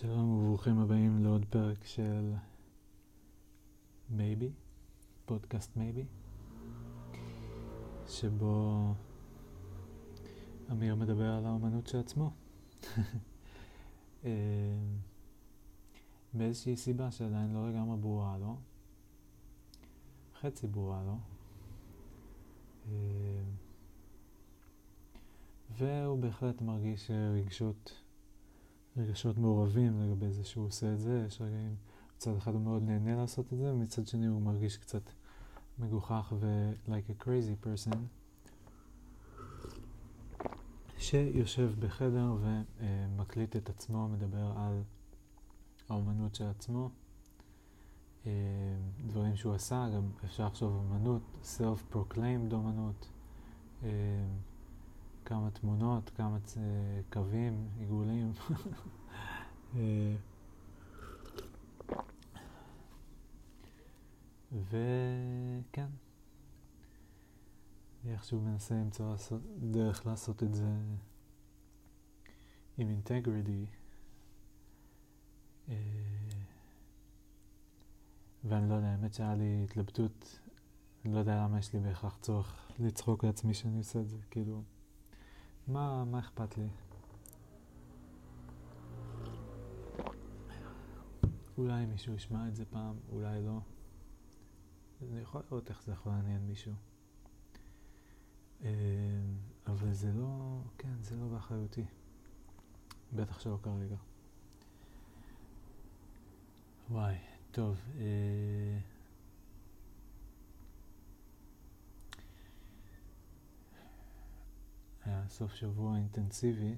שלום וברוכים הבאים לעוד פרק של מייבי, פודקאסט מייבי, שבו אמיר מדבר על האומנות של עצמו. באיזושהי סיבה שעדיין לא לגמרי ברורה לו, חצי ברורה לו, אה, והוא בהחלט מרגיש רגשות רגשות מעורבים לגבי זה שהוא עושה את זה, יש רגעים, מצד אחד הוא מאוד נהנה לעשות את זה, ומצד שני הוא מרגיש קצת מגוחך ו-like a crazy person, שיושב בחדר ומקליט את עצמו, מדבר על האומנות של עצמו, אה, דברים שהוא עשה, גם אפשר לחשוב אומנות, self-proclaimed אומנות. אה, כמה תמונות, כמה צ... קווים, עיגולים. אה, וכן, איכשהו מנסה למצוא לעשות, דרך לעשות את זה עם אינטגריטי. אה, ואני לא יודע, האמת שהיה לי התלבטות, אני לא יודע למה יש לי בהכרח צורך לצחוק לעצמי שאני עושה את זה, כאילו... מה, מה אכפת לי? אולי מישהו ישמע את זה פעם, אולי לא. אני יכול לראות איך זה יכול לעניין מישהו. אה, אבל זה לא, כן, זה לא באחריותי. בטח שלא כרגע. וואי, טוב. אה... היה סוף שבוע אינטנסיבי,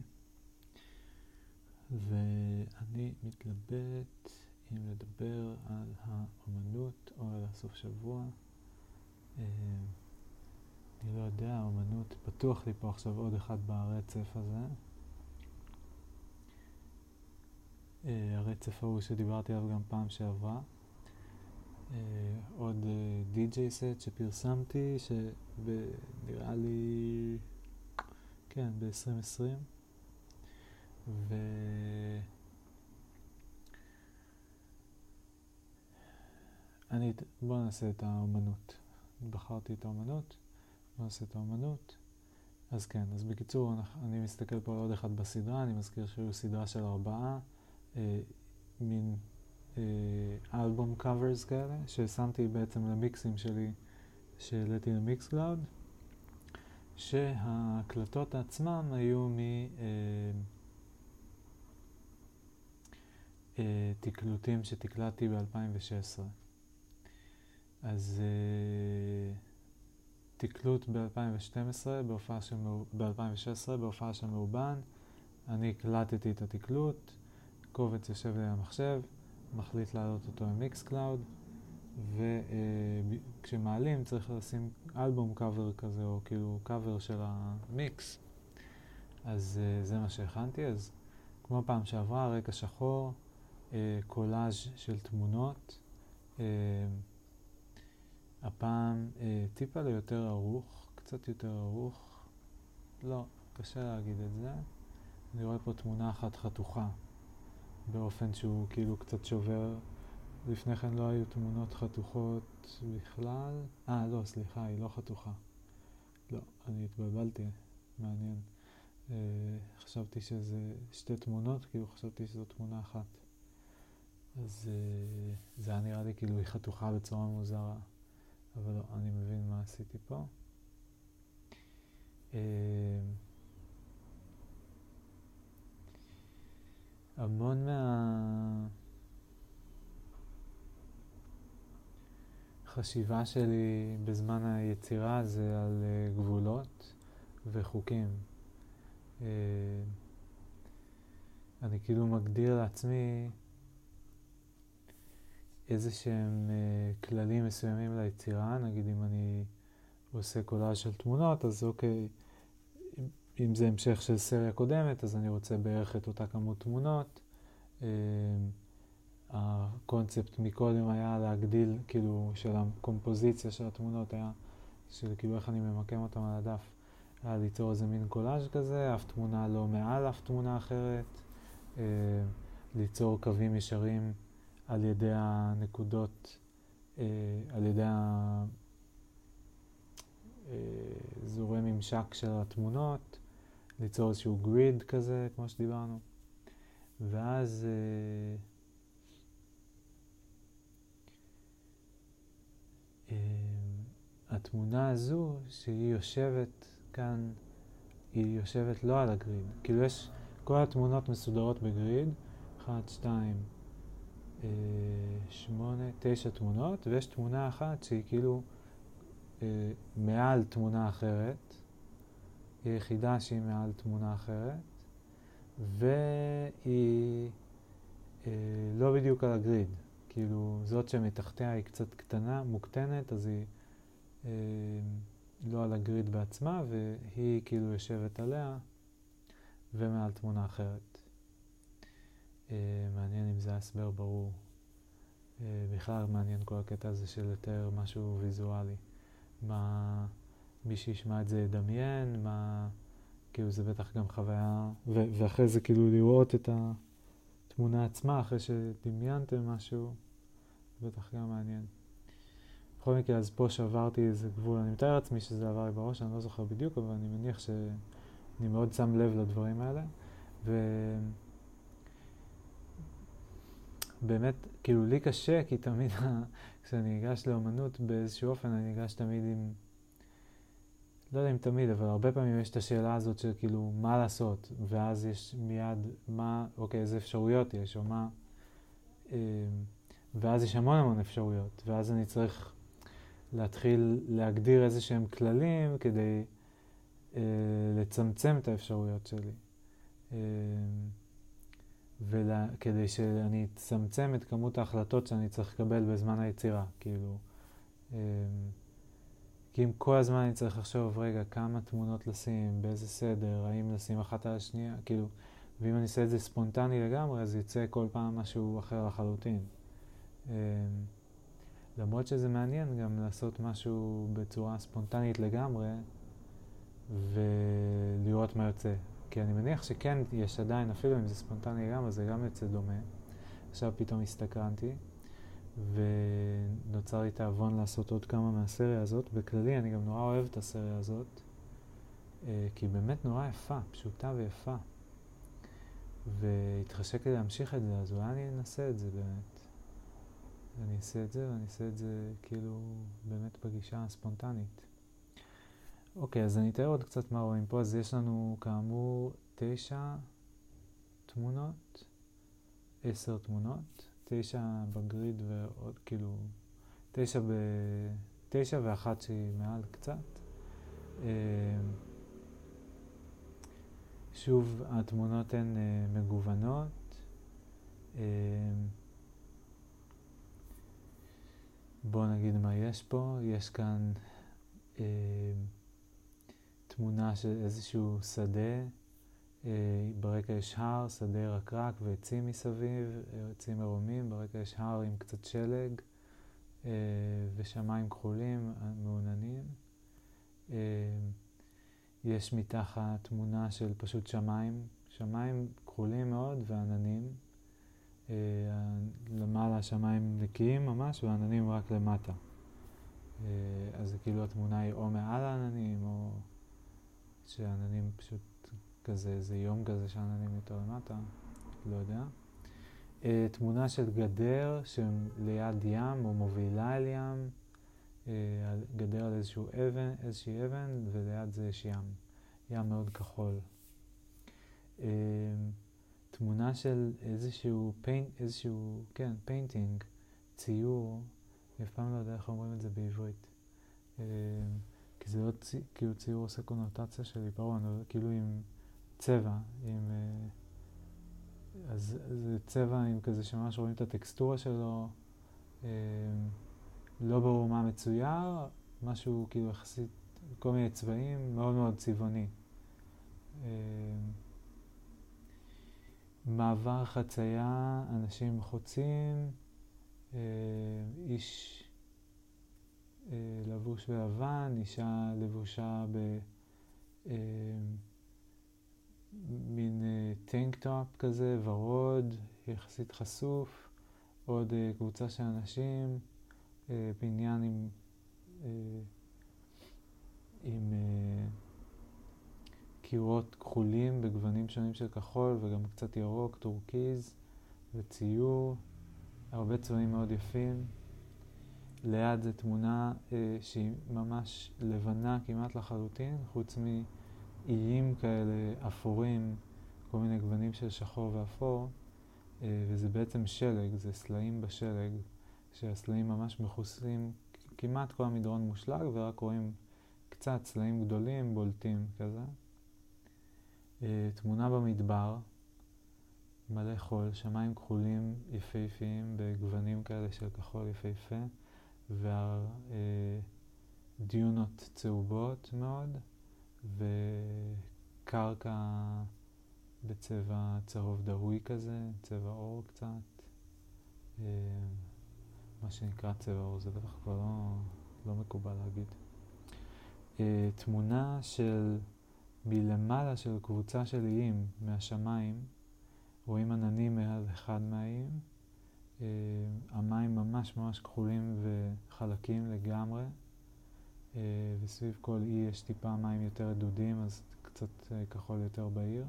ואני מתלבט אם לדבר על האומנות או על הסוף שבוע. אה, אני לא יודע, האומנות, פתוח לי פה עכשיו עוד אחד ברצף הזה. אה, הרצף ההוא שדיברתי עליו גם פעם שעברה. אה, עוד די.ג'יי סט שפרסמתי, שנראה לי כן, ב-2020. ו... אני, בואו נעשה את האומנות. בחרתי את האומנות, בואו נעשה את האומנות. אז כן, אז בקיצור, אני מסתכל פה על עוד אחד בסדרה, אני מזכיר שהיו סדרה של ארבעה, אה, מין אה, album covers כאלה, ששמתי בעצם למיקסים שלי, שהעליתי ל Mixcloud. שההקלטות עצמם היו מתקלוטים אה, שתקלטתי ב-2016. אז אה, תקלוט ב-2012, בהופעה של, ב-2016, בהופעה של מאובן, אני הקלטתי את התקלוט, קובץ יושב לי המחשב, מחליט להעלות אותו ל Mixcloud, וכשמעלים צריך לשים album cover כזה, או כאילו קאבר של המיקס. אז אה, זה מה שהכנתי, אז כמו פעם שעברה, רקע שחור, אה, קולאז' של תמונות. Uh, הפעם טיפה ליותר ערוך, קצת יותר ערוך. לא, קשה להגיד את זה. אני רואה פה תמונה אחת חתוכה, באופן שהוא כאילו קצת שובר לפני כן לא היו תמונות חתוכות בכלל. אה, לא, סליחה, היא לא חתוכה. לא, אני התבלבלתי, מעניין. אה, חשבתי שזה שתי תמונות, כאילו חשבתי שזו תמונה אחת. אז אה, זה היה נראה לי כאילו היא חתוכה בצורה מוזרה. אבל לא, אני מבין מה עשיתי פה. אה, המון מה... החשיבה שלי בזמן היצירה זה על uh, גבולות וחוקים. Uh, אני כאילו מגדיר לעצמי איזה שהם uh, כללים מסוימים ליצירה, נגיד אם אני עושה קולאז' של תמונות, אז אוקיי, אם זה המשך של סריה קודמת, אז אני רוצה בערך את אותה כמות תמונות. הקונספט מקודם היה להגדיל, כאילו, של הקומפוזיציה של התמונות היה, של כאילו איך אני ממקם אותם על הדף, היה ליצור איזה מין קולאז' כזה, אף תמונה לא מעל אף תמונה אחרת. אה, ליצור קווים ישרים על ידי הנקודות, אה, על ידי האזורי אה, ממשק של התמונות, ליצור איזשהו גריד כזה, כמו שדיברנו, ואז אה, התמונה הזו, שהיא יושבת כאן, היא יושבת לא על הגריד. כאילו יש, כל התמונות מסודרות בגריד, אחת, שתיים, אה, שמונה, תשע תמונות, ויש תמונה אחת שהיא כאילו אה, מעל תמונה אחרת, היא יחידה שהיא מעל תמונה אחרת, והיא אה, לא בדיוק על הגריד. כאילו, זאת שמתחתיה היא קצת קטנה, מוקטנת, אז היא אה, לא על הגריד בעצמה, והיא כאילו יושבת עליה ומעל תמונה אחרת. אה, מעניין אם זה הסבר ברור. אה, בכלל מעניין כל הקטע הזה של יותר משהו ויזואלי. מה מי שישמע את זה ידמיין, מה... כאילו זה בטח גם חוויה, ואחרי זה כאילו לראות את התמונה עצמה אחרי שדמיינתם משהו, זה בטח גם מעניין. בכל מקרה, אז פה שברתי איזה גבול. אני מתאר לעצמי שזה עבר לי בראש, אני לא זוכר בדיוק, אבל אני מניח שאני מאוד שם לב לדברים האלה. ובאמת, כאילו, לי קשה, כי תמיד כשאני אגש לאמנות באיזשהו אופן, אני ניגש תמיד עם... לא יודע אם תמיד, אבל הרבה פעמים יש את השאלה הזאת של כאילו, מה לעשות? ואז יש מיד, מה, אוקיי, איזה אפשרויות יש, או מה... אה, ואז יש המון המון אפשרויות, ואז אני צריך להתחיל להגדיר איזה שהם כללים כדי אה, לצמצם את האפשרויות שלי. אה, וכדי שאני אצמצם את כמות ההחלטות שאני צריך לקבל בזמן היצירה, כאילו. אה, כי אם כל הזמן אני צריך לחשוב, רגע, כמה תמונות לשים, באיזה סדר, האם לשים אחת על השנייה, כאילו, ואם אני אעשה את זה ספונטני לגמרי, אז יצא כל פעם משהו אחר לחלוטין. אה, למרות שזה מעניין גם לעשות משהו בצורה ספונטנית לגמרי ולראות מה יוצא. כי אני מניח שכן יש עדיין, אפילו אם זה ספונטני לגמרי, זה גם יוצא דומה. עכשיו פתאום הסתקרנתי ונוצר לי תיאבון לעשות עוד כמה מהסריה הזאת. בכללי אני גם נורא אוהב את הסריה הזאת, אה, כי היא באמת נורא יפה, פשוטה ויפה. והתחשק לי להמשיך את זה, אז אולי אני אנסה את זה באמת. ואני אעשה את זה, ואני אעשה את זה כאילו באמת בגישה הספונטנית. אוקיי, אז אני אתאר עוד קצת מה רואים פה. אז יש לנו כאמור תשע תמונות, עשר תמונות, תשע בגריד ועוד כאילו, תשע, ב... תשע ואחת שהיא מעל קצת. אמ, שוב, התמונות הן אה, מגוונות. אמ, בואו נגיד מה יש פה. יש כאן אה, תמונה של איזשהו שדה. אה, ברקע יש הר, שדה רקרק ועצים מסביב, עצים מרומים. ברקע יש הר עם קצת שלג אה, ושמיים כחולים, מעוננים. אה, יש מתחת תמונה של פשוט שמיים, שמיים כחולים מאוד ועננים. אה, למעלה השמיים נקיים ממש והעננים רק למטה. אה, אז כאילו התמונה היא או מעל העננים או שהעננים פשוט כזה, איזה יום כזה שהעננים יותר למטה, לא יודע. אה, תמונה של גדר שליד ים או מובילה אל ים, גדר על איזשהו אבן, איזושהי אבן וליד זה יש ים, ים מאוד כחול. תמונה של איזשהו paint, איזשהו, כן, painting, ציור, אני אף פעם לא יודע איך אומרים את זה בעברית. אה, כי זה לא כאילו ציור עושה קונוטציה של עיפרון, כאילו עם צבע, עם... אה, אז זה צבע עם כזה שממש רואים את הטקסטורה שלו, אה, לא ברור מה מצויר, משהו כאילו יחסית, כל מיני צבעים, מאוד מאוד צבעוני. מעבר חצייה, אנשים חוצים, אה, איש אה, לבוש בלבן, אישה לבושה במין tank top כזה, ורוד, יחסית חשוף, עוד אה, קבוצה של אנשים, אה, בניין עם, אה, עם אה, קירות כחולים בגוונים שונים של כחול וגם קצת ירוק, טורקיז וציור, הרבה צבעים מאוד יפים. ליד זו תמונה אה, שהיא ממש לבנה כמעט לחלוטין, חוץ מאיים כאלה אפורים, כל מיני גוונים של שחור ואפור, אה, וזה בעצם שלג, זה סלעים בשלג, שהסלעים ממש מכוסים, כמעט כל המדרון מושלג, ורק רואים קצת סלעים גדולים, בולטים כזה. אה, תמונה במדבר, מלא חול, שמיים כחולים יפהפיים בגוונים כאלה של כחול יפהפה. והדיונות צהובות מאוד, וקרקע בצבע צהוב דהוי כזה, צבע אור קצת, אה, מה שנקרא צבע אור, זה בטח כבר לא, לא מקובל להגיד. אה, תמונה של מלמעלה של קבוצה של איים מהשמיים, רואים עננים מעל אחד מהאיים, אה, המים ממש ממש כחולים וחלקים לגמרי, וסביב כל אי יש טיפה מים יותר רדודים, אז קצת אה, כחול יותר בהיר.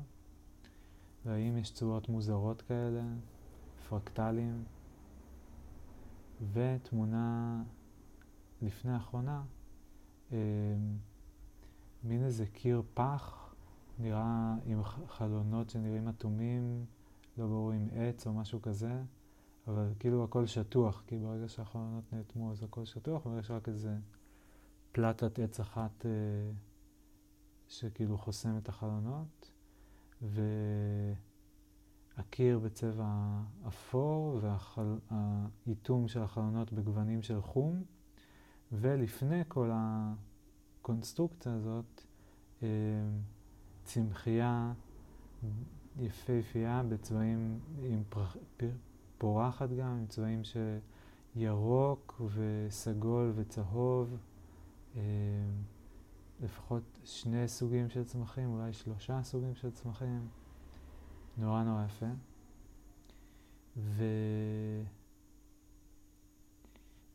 והאם יש צורות מוזרות כאלה, פרקטלים, ותמונה לפני האחרונה, מין איזה קיר פח, נראה עם חלונות שנראים אטומים, לא ברור אם עץ או משהו כזה. אבל כאילו הכל שטוח, כי ברגע שהחלונות נאטמו אז הכל שטוח, ויש רק איזה פלטת עץ אחת אה, שכאילו חוסם את החלונות, והקיר בצבע אפור, והאיתום של החלונות בגוונים של חום, ולפני כל הקונסטרוקציה הזאת, אה, צמחייה יפהפייה בצבעים עם פרח, פר, פורחת גם, עם צבעים של ירוק וסגול וצהוב, לפחות שני סוגים של צמחים, אולי שלושה סוגים של צמחים, נורא נורא יפה. ו...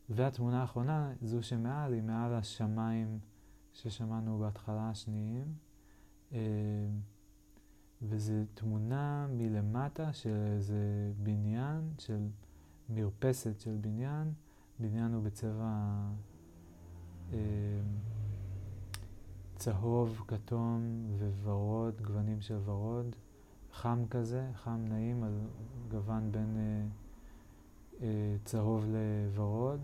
והתמונה האחרונה, זו שמעל, היא מעל השמיים ששמענו בהתחלה השניים. אה, וזו תמונה מלמטה של איזה בניין, של מרפסת של בניין. בניין הוא בצבע אה, צהוב, כתום וורוד, גוונים של ורוד. חם כזה, חם נעים, על גוון בין אה, אה, צהוב לוורוד.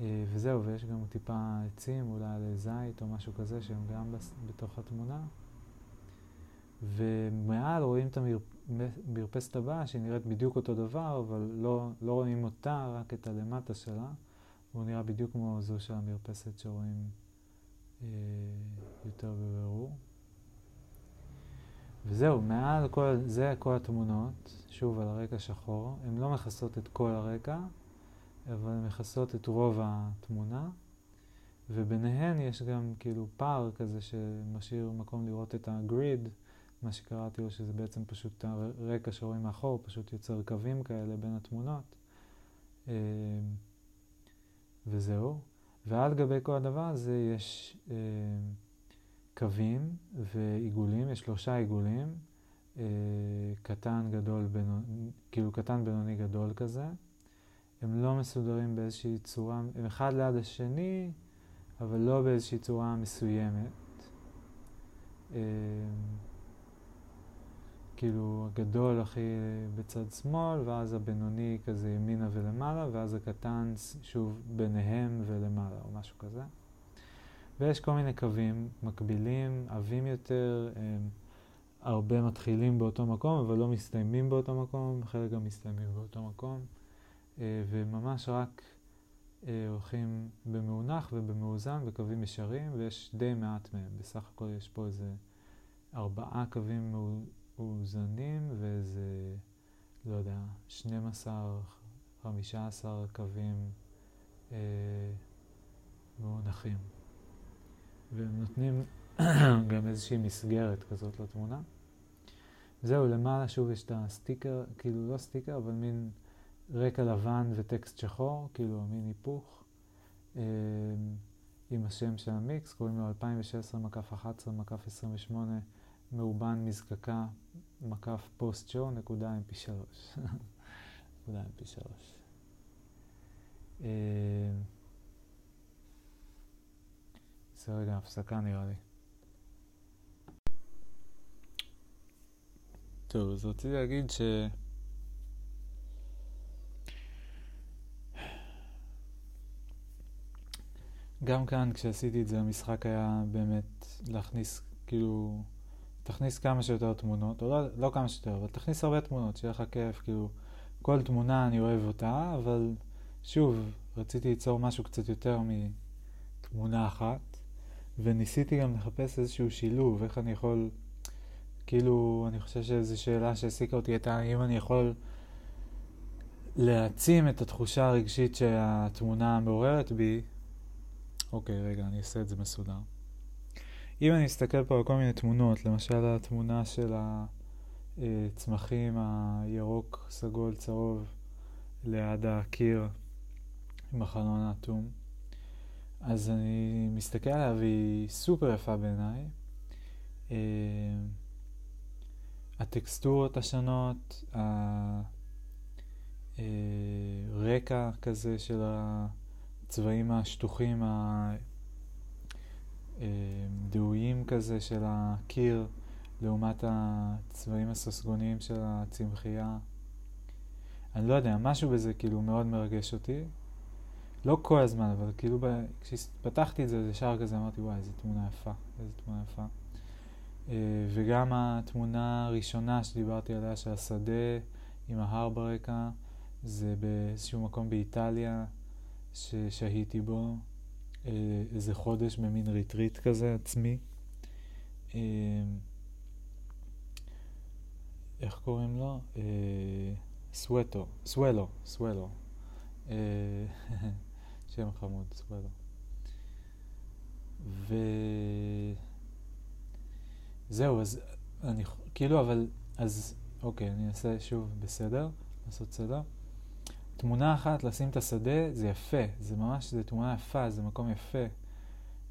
אה, וזהו, ויש גם טיפה עצים, אולי על זית או משהו כזה, שהם גם בתוך התמונה. ומעל רואים את המרפסת הבאה, שהיא נראית בדיוק אותו דבר, אבל לא, לא רואים אותה, רק את הלמטה שלה. והוא נראה בדיוק כמו זו של המרפסת שרואים אה, יותר בבירור. וזהו, מעל כל, זה כל התמונות, שוב על הרקע שחור. הן לא מכסות את כל הרקע, אבל הן מכסות את רוב התמונה. וביניהן יש גם כאילו פער כזה שמשאיר מקום לראות את הגריד. מה שקראתי לו שזה בעצם פשוט הרקע שרואים מאחור, פשוט יוצר קווים כאלה בין התמונות. אה, וזהו. ועל גבי כל הדבר הזה יש אה, קווים ועיגולים, יש שלושה עיגולים, אה, קטן, גדול, בינוני, כאילו קטן, בינוני, גדול כזה. הם לא מסודרים באיזושהי צורה, הם אחד ליד השני, אבל לא באיזושהי צורה מסוימת. כאילו הגדול הכי בצד שמאל, ואז הבינוני כזה ימינה ולמעלה, ואז הקטן שוב ביניהם ולמעלה, או משהו כזה. ויש כל מיני קווים מקבילים, עבים יותר, הם הרבה מתחילים באותו מקום, אבל לא מסתיימים באותו מקום, חלק גם מסתיימים באותו מקום, אה, וממש רק אה, הולכים במאונח ובמאוזן בקווים ישרים, ויש די מעט מהם. בסך הכל יש פה איזה ארבעה קווים מאוזנים ואיזה, לא יודע, 12, 15 קווים אה, מאונחים. והם נותנים גם איזושהי מסגרת כזאת לתמונה. זהו, למעלה שוב יש את הסטיקר, כאילו לא סטיקר, אבל מין רקע לבן וטקסט שחור, כאילו מין היפוך, אה, עם השם של המיקס, קוראים לו 2016 מקף 11 מקף 28 מאובן מזקקה מקף פוסט שואו נקודה mp3. נקודה mp3. זה רגע הפסקה נראה לי. טוב, אז רציתי להגיד ש... גם כאן כשעשיתי את זה המשחק היה באמת להכניס כאילו תכניס כמה שיותר תמונות, או לא, לא כמה שיותר, אבל תכניס הרבה תמונות, שיהיה לך כיף, כאילו כל תמונה אני אוהב אותה, אבל שוב, רציתי ליצור משהו קצת יותר מתמונה אחת, וניסיתי גם לחפש איזשהו שילוב, איך אני יכול, כאילו, אני חושב שזו שאלה שהעסיקה אותי הייתה אם אני יכול להעצים את התחושה הרגשית שהתמונה מעוררת בי. אוקיי, רגע, אני אעשה את זה מסודר. אם אני מסתכל פה על כל מיני תמונות, למשל התמונה של הצמחים הירוק, סגול, צהוב ליד הקיר עם החלון האטום, אז אני מסתכל עליה והיא סופר יפה בעיניי. אה, הטקסטורות השונות, הרקע כזה של הצבעים השטוחים, דהויים כזה של הקיר לעומת הצבעים הססגוניים של הצמחייה. אני לא יודע, משהו בזה כאילו מאוד מרגש אותי. לא כל הזמן, אבל כאילו ב... כשפתחתי את זה, זה שער כזה, אמרתי, וואי, איזה תמונה יפה, איזה תמונה יפה. אה, וגם התמונה הראשונה שדיברתי עליה, של השדה עם ההר ברקע, זה באיזשהו מקום באיטליה ששהיתי בו. אה, איזה חודש במין ריטריט כזה עצמי. אה, איך קוראים לו? אה, סוואטו, סוואלו, סוואלו. שם חמוד, סוואלו. וזהו, אז אני, כאילו, אבל, אז, אוקיי, אני אעשה שוב בסדר, לעשות סדר. תמונה אחת, לשים את השדה, זה יפה, זה ממש, זה תמונה יפה, זה מקום יפה,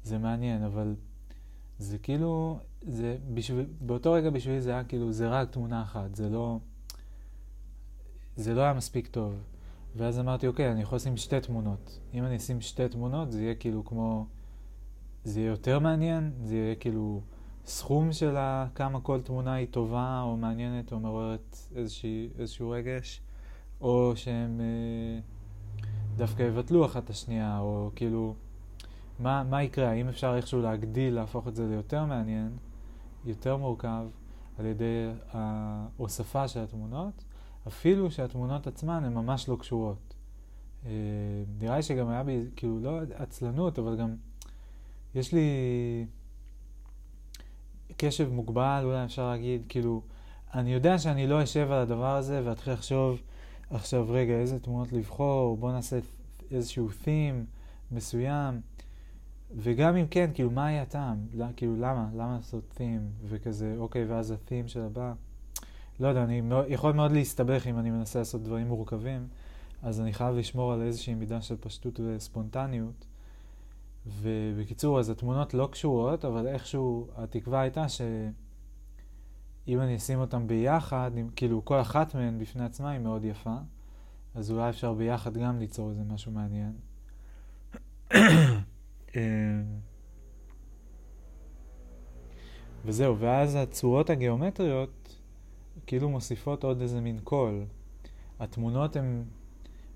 זה מעניין, אבל זה כאילו, זה בשביל, באותו רגע בשבילי זה היה כאילו, זה רק תמונה אחת, זה לא, זה לא היה מספיק טוב. ואז אמרתי, אוקיי, אני יכול לשים שתי תמונות. אם אני אשים שתי תמונות, זה יהיה כאילו כמו, זה יהיה יותר מעניין, זה יהיה כאילו סכום של כמה כל תמונה היא טובה או מעניינת או מעוררת איזשהו רגש. או שהם אה, דווקא יבטלו אחת את השנייה, או כאילו, מה, מה יקרה? האם אפשר איכשהו להגדיל, להפוך את זה ליותר מעניין, יותר מורכב, על ידי ההוספה של התמונות, אפילו שהתמונות עצמן הן ממש לא קשורות. אה, נראה לי שגם היה בי, כאילו, לא עצלנות, אבל גם יש לי קשב מוגבל, אולי אפשר להגיד, כאילו, אני יודע שאני לא אשב על הדבר הזה ואתחיל לחשוב עכשיו רגע, איזה תמונות לבחור, בוא נעשה איזשהו theme מסוים, וגם אם כן, כאילו, מה היה הטעם? לא, כאילו, למה? למה לעשות theme? וכזה, אוקיי, ואז ה-theme של הבא. לא יודע, אני מאוד, יכול מאוד להסתבך אם אני מנסה לעשות דברים מורכבים, אז אני חייב לשמור על איזושהי מידה של פשטות וספונטניות. ובקיצור, אז התמונות לא קשורות, אבל איכשהו התקווה הייתה ש... אם אני אשים אותם ביחד, כאילו כל אחת מהן בפני עצמה היא מאוד יפה, אז אולי אפשר ביחד גם ליצור איזה משהו מעניין. אמ, וזהו, ואז הצורות הגיאומטריות כאילו מוסיפות עוד איזה מין קול. התמונות הן,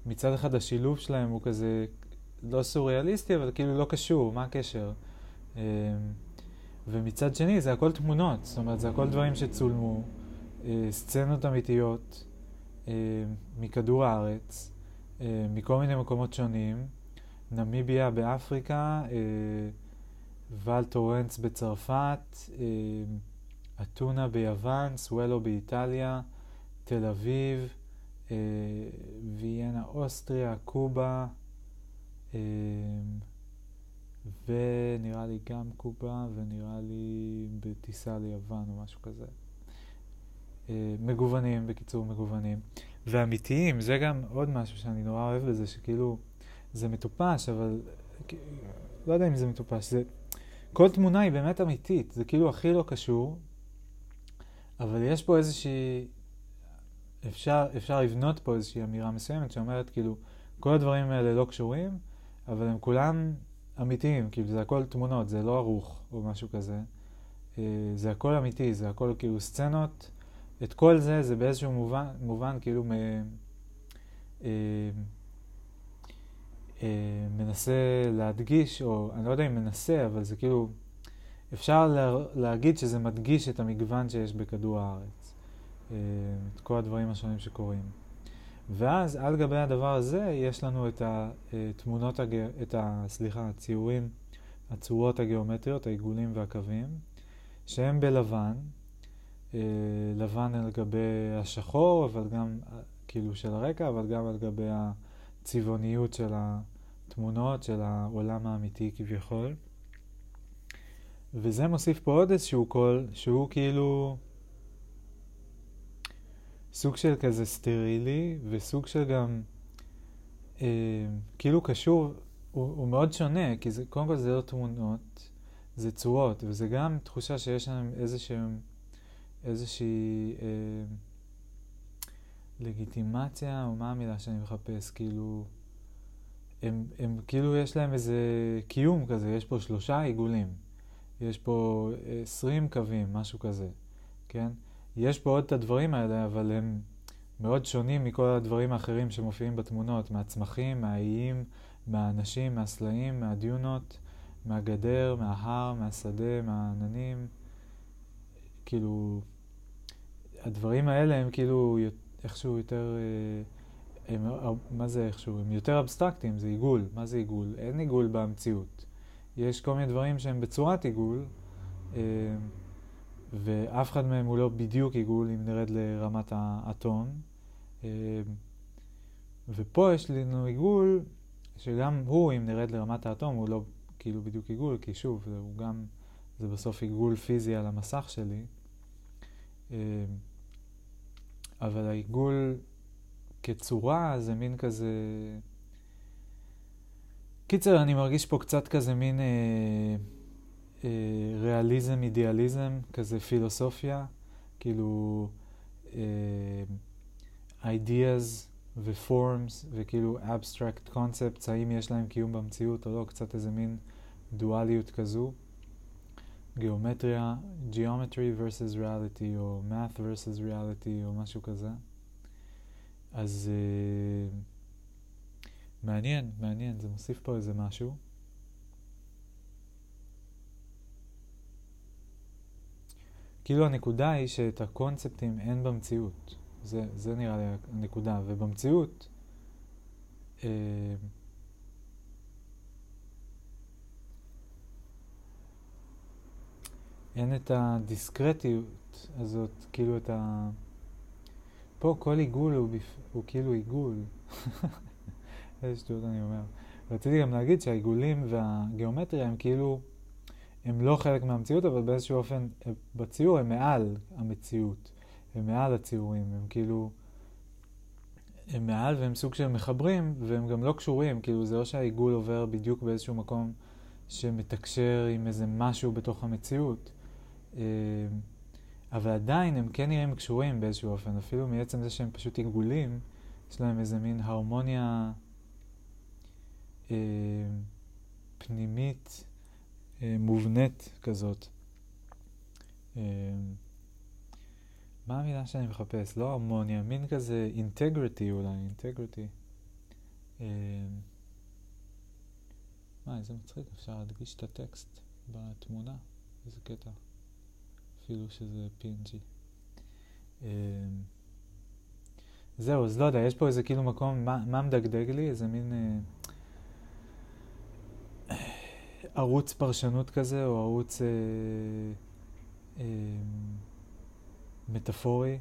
מצד אחד השילוב שלהם הוא כזה לא סוריאליסטי, אבל כאילו לא קשור, מה הקשר? ומצד שני זה הכל תמונות, זאת אומרת זה הכל דברים שצולמו, אה, סצנות אמיתיות אה, מכדור הארץ, אה, מכל מיני מקומות שונים, נמיביה באפריקה, אה, ואל טורנס בצרפת, אה, אתונה ביוון, סוולו באיטליה, תל אביב, אה, ויאנה אוסטריה, קובה, אה, ונראה לי גם קובה, ונראה לי בטיסה ליוון או משהו כזה. אה, מגוונים, בקיצור מגוונים, ואמיתיים, זה גם עוד משהו שאני נורא אוהב בזה, שכאילו, זה מטופש, אבל לא יודע אם זה מטופש, זה... כל תמונה היא באמת אמיתית, זה כאילו הכי לא קשור, אבל יש פה איזושהי... אפשר, אפשר לבנות פה איזושהי אמירה מסוימת שאומרת כאילו, כל הדברים האלה לא קשורים, אבל הם כולם אמיתיים, כאילו זה הכל תמונות, זה לא ערוך או משהו כזה. אה, זה הכל אמיתי, זה הכל כאילו סצנות. את כל זה, זה באיזשהו מובן, מובן כאילו מ, אה, אה, מנסה להדגיש, או אני לא יודע אם מנסה, אבל זה כאילו, אפשר לה, להגיד שזה מדגיש את המגוון שיש בכדור הארץ. את כל הדברים השונים שקורים. ואז על גבי הדבר הזה יש לנו את התמונות, הג... את ה... סליחה, הציורים, הצורות הגיאומטריות, העיגולים והקווים, שהם בלבן, אה, לבן על גבי השחור, אבל גם, כאילו של הרקע, אבל גם על גבי הצבעוניות של התמונות, של העולם האמיתי כביכול. וזה מוסיף פה עוד איזשהו קול, שהוא כאילו... סוג של כזה סטרילי, וסוג של גם אה, כאילו קשור, הוא, הוא מאוד שונה, כי זה, קודם כל זה לא תמונות, זה צורות, וזה גם תחושה שיש להם איזשהם, איזושהי אה, לגיטימציה, או מה המילה שאני מחפש, כאילו, הם, הם כאילו יש להם איזה קיום כזה, יש פה שלושה עיגולים, יש פה עשרים קווים, משהו כזה, כן? יש פה עוד את הדברים האלה, אבל הם מאוד שונים מכל הדברים האחרים שמופיעים בתמונות, מהצמחים, מהאיים, מהאנשים, מהסלעים, מהדיונות, מהגדר, מההר, מהשדה, מהעננים. כאילו, הדברים האלה הם כאילו איכשהו יותר, אה, הם, מה זה איכשהו? הם יותר אבסטרקטיים, זה עיגול. מה זה עיגול? אין עיגול במציאות. יש כל מיני דברים שהם בצורת עיגול. ואף אחד מהם הוא לא בדיוק עיגול אם נרד לרמת האטום. אה, ופה יש לנו עיגול שגם הוא, אם נרד לרמת האטום, הוא לא כאילו בדיוק עיגול, כי שוב, הוא גם, זה בסוף עיגול פיזי על המסך שלי. אה, אבל העיגול כצורה זה מין כזה... קיצר, אני מרגיש פה קצת כזה מין... אה, אה, ריאליזם, אידיאליזם, כזה פילוסופיה, כאילו אה, ideas ו-forms וכאילו abstract concepts, האם יש להם קיום במציאות או לא, קצת איזה מין דואליות כזו. גיאומטריה, geometry versus reality, או math versus reality, או משהו כזה. אז uh, מעניין, מעניין, זה מוסיף פה איזה משהו. כאילו הנקודה היא שאת הקונספטים אין במציאות. זה, זה נראה לי הנקודה. ובמציאות, אה, אין את הדיסקרטיות הזאת, כאילו את ה... פה כל עיגול הוא, בפ... הוא כאילו עיגול. איזה שטויות אני אומר. רציתי גם להגיד שהעיגולים והגיאומטריה הם כאילו הם לא חלק מהמציאות, אבל באיזשהו אופן בציור הם מעל המציאות, הם מעל הציורים, הם כאילו, הם מעל והם סוג של מחברים, והם גם לא קשורים, כאילו זה לא שהעיגול עובר בדיוק באיזשהו מקום שמתקשר עם איזה משהו בתוך המציאות, אה, אבל עדיין הם כן נראים קשורים באיזשהו אופן, אפילו מעצם זה שהם פשוט עיגולים, יש להם איזה מין הרמוניה אה, פנימית. אה, מובנית כזאת. אה, מה המילה שאני מחפש? לא הרמוניה, מין כזה אינטגריטי אולי, אינטגריטי. אה, מה, איזה מצחיק, אפשר להדגיש את הטקסט בתמונה, איזה קטע. אפילו שזה PNG. זהו, אז לא יודע, יש פה איזה כאילו מקום, מה, מה מדגדג לי? איזה מין... ערוץ פרשנות כזה, או ערוץ אה, אה, מטאפורי,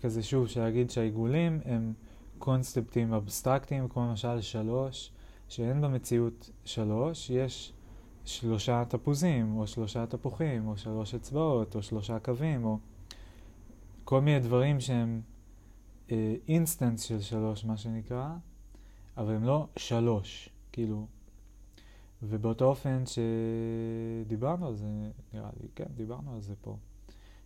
כזה שוב, שיגיד שהעיגולים הם קונספטים אבסטרקטיים, כמו למשל שלוש, שאין במציאות שלוש, יש שלושה תפוזים, או שלושה תפוחים, או שלוש אצבעות, או שלושה קווים, או כל מיני דברים שהם instance uh, של שלוש, מה שנקרא, אבל הם לא שלוש, כאילו. ובאותו אופן שדיברנו על זה, נראה לי, כן, דיברנו על זה פה,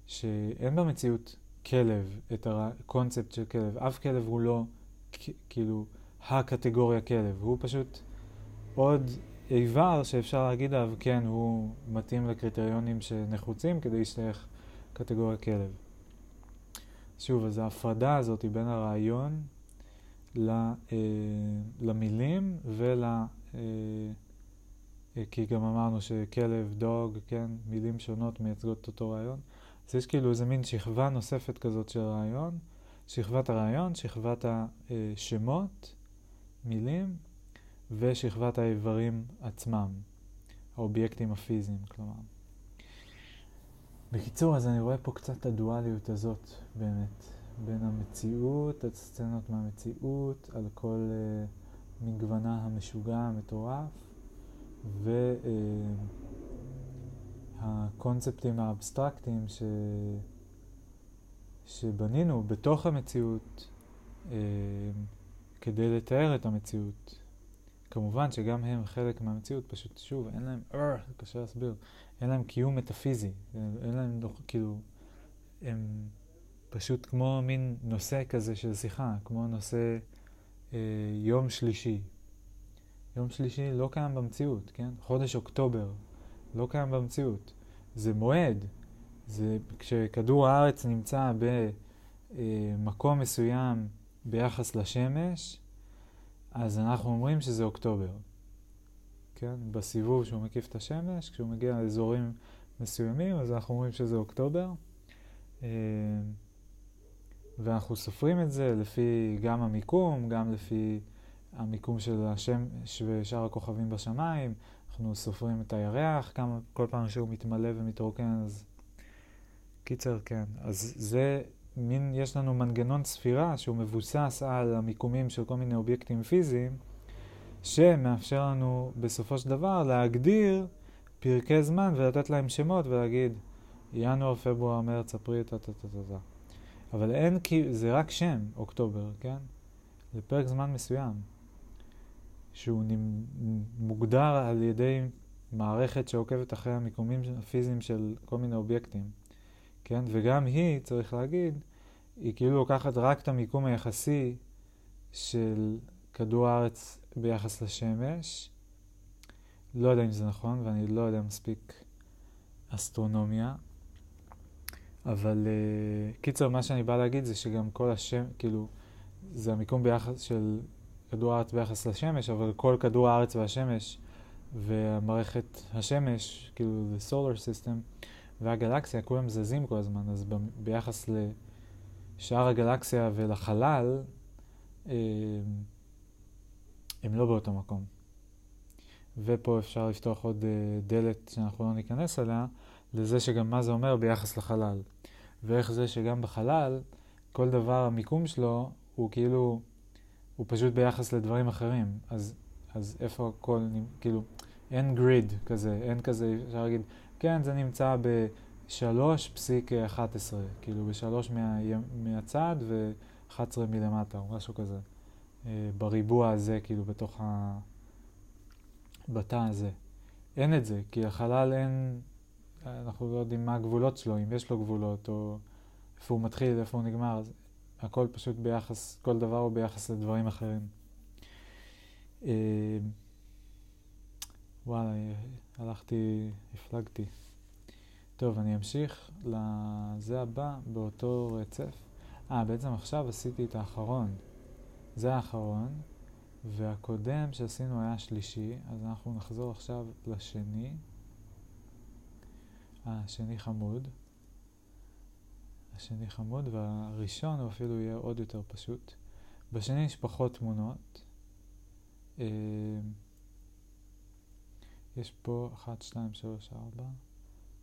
שאין במציאות כלב, את הקונספט של כלב. אף כלב הוא לא כאילו הקטגוריה כלב, הוא פשוט עוד איבר שאפשר להגיד עליו, כן, הוא מתאים לקריטריונים שנחוצים כדי להשתייך קטגוריה כלב. שוב, אז ההפרדה הזאת היא בין הרעיון אה, למילים ול... אה, כי גם אמרנו שכלב, דוג, כן, מילים שונות מייצגות את אותו רעיון. אז יש כאילו איזה מין שכבה נוספת כזאת של רעיון, שכבת הרעיון, שכבת השמות, מילים, ושכבת האיברים עצמם, האובייקטים הפיזיים, כלומר. בקיצור, אז אני רואה פה קצת את הדואליות הזאת, באמת, בין המציאות, הסצנות מהמציאות, על כל uh, מגוונה המשוגע, המטורף, והקונספטים האבסטרקטיים ש... שבנינו בתוך המציאות uh, כדי לתאר את המציאות. כמובן שגם הם חלק מהמציאות, פשוט שוב, אין להם, אה, זה קשה להסביר, אין להם קיום מטאפיזי, אין להם, כאילו, הם פשוט כמו מין נושא כזה של שיחה, כמו נושא אה, יום שלישי. יום שלישי לא קיים במציאות, כן? חודש אוקטובר לא קיים במציאות. זה מועד, זה כשכדור הארץ נמצא במקום מסוים ביחס לשמש, אז אנחנו אומרים שזה אוקטובר. כן? בסיבוב שהוא מקיף את השמש, כשהוא מגיע לאזורים מסוימים, אז אנחנו אומרים שזה אוקטובר. אה, ואנחנו סופרים את זה לפי גם המיקום, גם לפי המיקום של השמש ושאר הכוכבים בשמיים. אנחנו סופרים את הירח, כמה, כל פעם שהוא מתמלא ומתרוקן, אז... קיצר, כן. אז זה מין, יש לנו מנגנון ספירה שהוא מבוסס על המיקומים של כל מיני אובייקטים פיזיים, שמאפשר לנו בסופו של דבר להגדיר פרקי זמן ולתת להם שמות ולהגיד ינואר, פברואר, מרץ, אפריל, טה טה טה טה. אבל אין, זה רק שם, אוקטובר, כן? זה פרק זמן מסוים, שהוא מוגדר על ידי מערכת שעוקבת אחרי המיקומים הפיזיים של כל מיני אובייקטים. כן? וגם היא, צריך להגיד, היא כאילו לוקחת רק את המיקום היחסי של כדור הארץ ביחס לשמש. לא יודע אם זה נכון, ואני לא יודע מספיק אסטרונומיה. אבל uh, קיצר, מה שאני בא להגיד זה שגם כל השם, כאילו, זה המיקום ביחס של כדור הארץ ביחס לשמש, אבל כל כדור הארץ והשמש והמערכת השמש, כאילו, the solar system, והגלקסיה, כולם זזים כל הזמן, אז ב- ביחס לשאר הגלקסיה ולחלל, אה, הם לא באותו מקום. ופה אפשר לפתוח עוד אה, דלת שאנחנו לא ניכנס אליה, לזה שגם מה זה אומר ביחס לחלל. ואיך זה שגם בחלל, כל דבר, המיקום שלו, הוא כאילו, הוא פשוט ביחס לדברים אחרים. אז, אז איפה הכל, כאילו, אין גריד כזה, אין כזה, אפשר להגיד, כן, זה נמצא ב-3.11, כאילו ב-3 מה, מהצד ו-11 מלמטה, או משהו כזה. אה, בריבוע הזה, כאילו, בתוך ה... בתא הזה. אין את זה, כי החלל אין, אנחנו לא יודעים מה הגבולות שלו, אם יש לו גבולות, או איפה הוא מתחיל, איפה הוא נגמר, אז הכל פשוט ביחס, כל דבר הוא ביחס לדברים אחרים. אה, וואלה, הלכתי, הפלגתי. טוב, אני אמשיך לזה הבא באותו רצף. אה, בעצם עכשיו עשיתי את האחרון. זה האחרון, והקודם שעשינו היה שלישי, אז אנחנו נחזור עכשיו לשני. אה, השני חמוד. השני חמוד, והראשון הוא אפילו יהיה עוד יותר פשוט. בשני יש פחות תמונות. אה, יש פה 1, 2, 3, 4,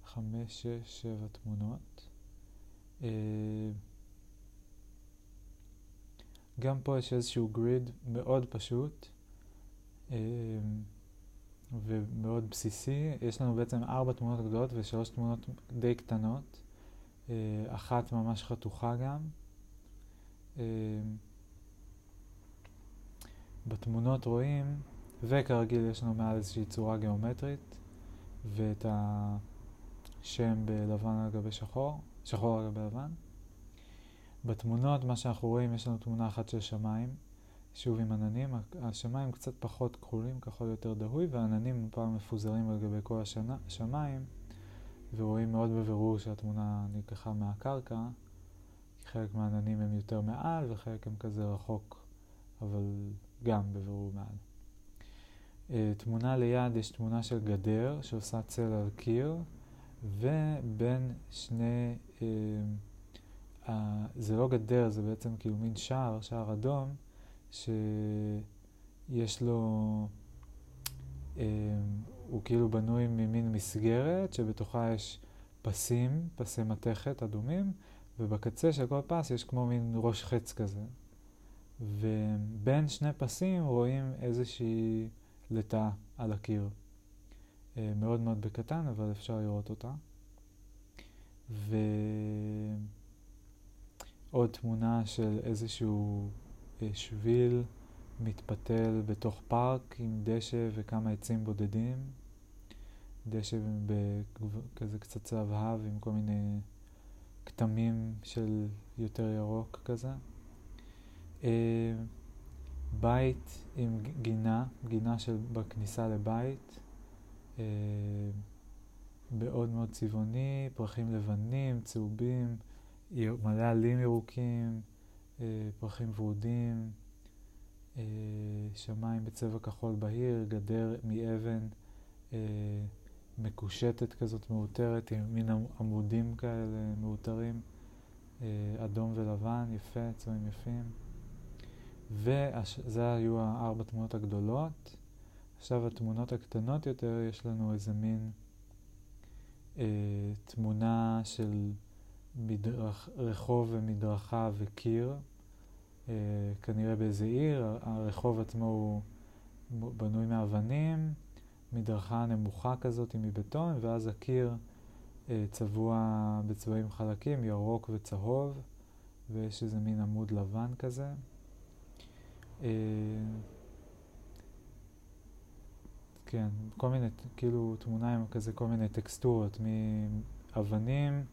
5, 6, 7 תמונות. אה, גם פה יש איזשהו גריד מאוד פשוט אה, ומאוד בסיסי. יש לנו בעצם ארבע תמונות גדולות ושלוש תמונות די קטנות. אחת ממש חתוכה גם. בתמונות רואים, וכרגיל יש לנו מעל איזושהי צורה גיאומטרית, ואת השם בלבן על גבי שחור, שחור על גבי לבן. בתמונות, מה שאנחנו רואים, יש לנו תמונה אחת של שמיים, שוב עם עננים. השמיים קצת פחות כחולים, כחול יותר דהוי, והעננים פעם מפוזרים על גבי כל השמיים, ורואים מאוד בבירור שהתמונה נלקחה מהקרקע, כי חלק מהעננים הם יותר מעל וחלק הם כזה רחוק, אבל גם בבירור מעל. Uh, תמונה ליד יש תמונה של גדר שעושה צל על קיר, ובין שני, uh, זה לא גדר, זה בעצם כאילו מין שער, שער אדום, שיש לו, uh, הוא כאילו בנוי ממין מסגרת שבתוכה יש פסים, פסי מתכת אדומים, ובקצה של כל פס יש כמו מין ראש חץ כזה. ובין שני פסים רואים איזושהי לטאה על הקיר. אה, מאוד מאוד בקטן, אבל אפשר לראות אותה. ועוד תמונה של איזשהו אה, שביל מתפתל בתוך פארק עם דשא וכמה עצים בודדים. דשא בכזה קצת צהבהב עם כל מיני כתמים של יותר ירוק כזה. אה, בית עם גינה, גינה של בכניסה לבית, אה, מאוד מאוד צבעוני, פרחים לבנים, צהובים, מלא עלים ירוקים, אה, פרחים ורודים, שמיים בצבע כחול בהיר, גדר מאבן מקושטת כזאת מאותרת עם מין עמודים כאלה מאותרים, אדום ולבן, יפה, צבעים יפים. וזה היו הארבע תמונות הגדולות. עכשיו התמונות הקטנות יותר, יש לנו איזה מין אה, תמונה של מדרח, רחוב ומדרכה וקיר, אה, כנראה באיזה עיר, הרחוב עצמו הוא בנוי מאבנים, מדרכה נמוכה כזאת מבטון, ואז הקיר אה, צבוע בצבעים חלקים, ירוק וצהוב, ויש איזה מין עמוד לבן כזה. אה, כן, כל מיני, כאילו תמונה עם כזה כל מיני טקסטורות, מאבנים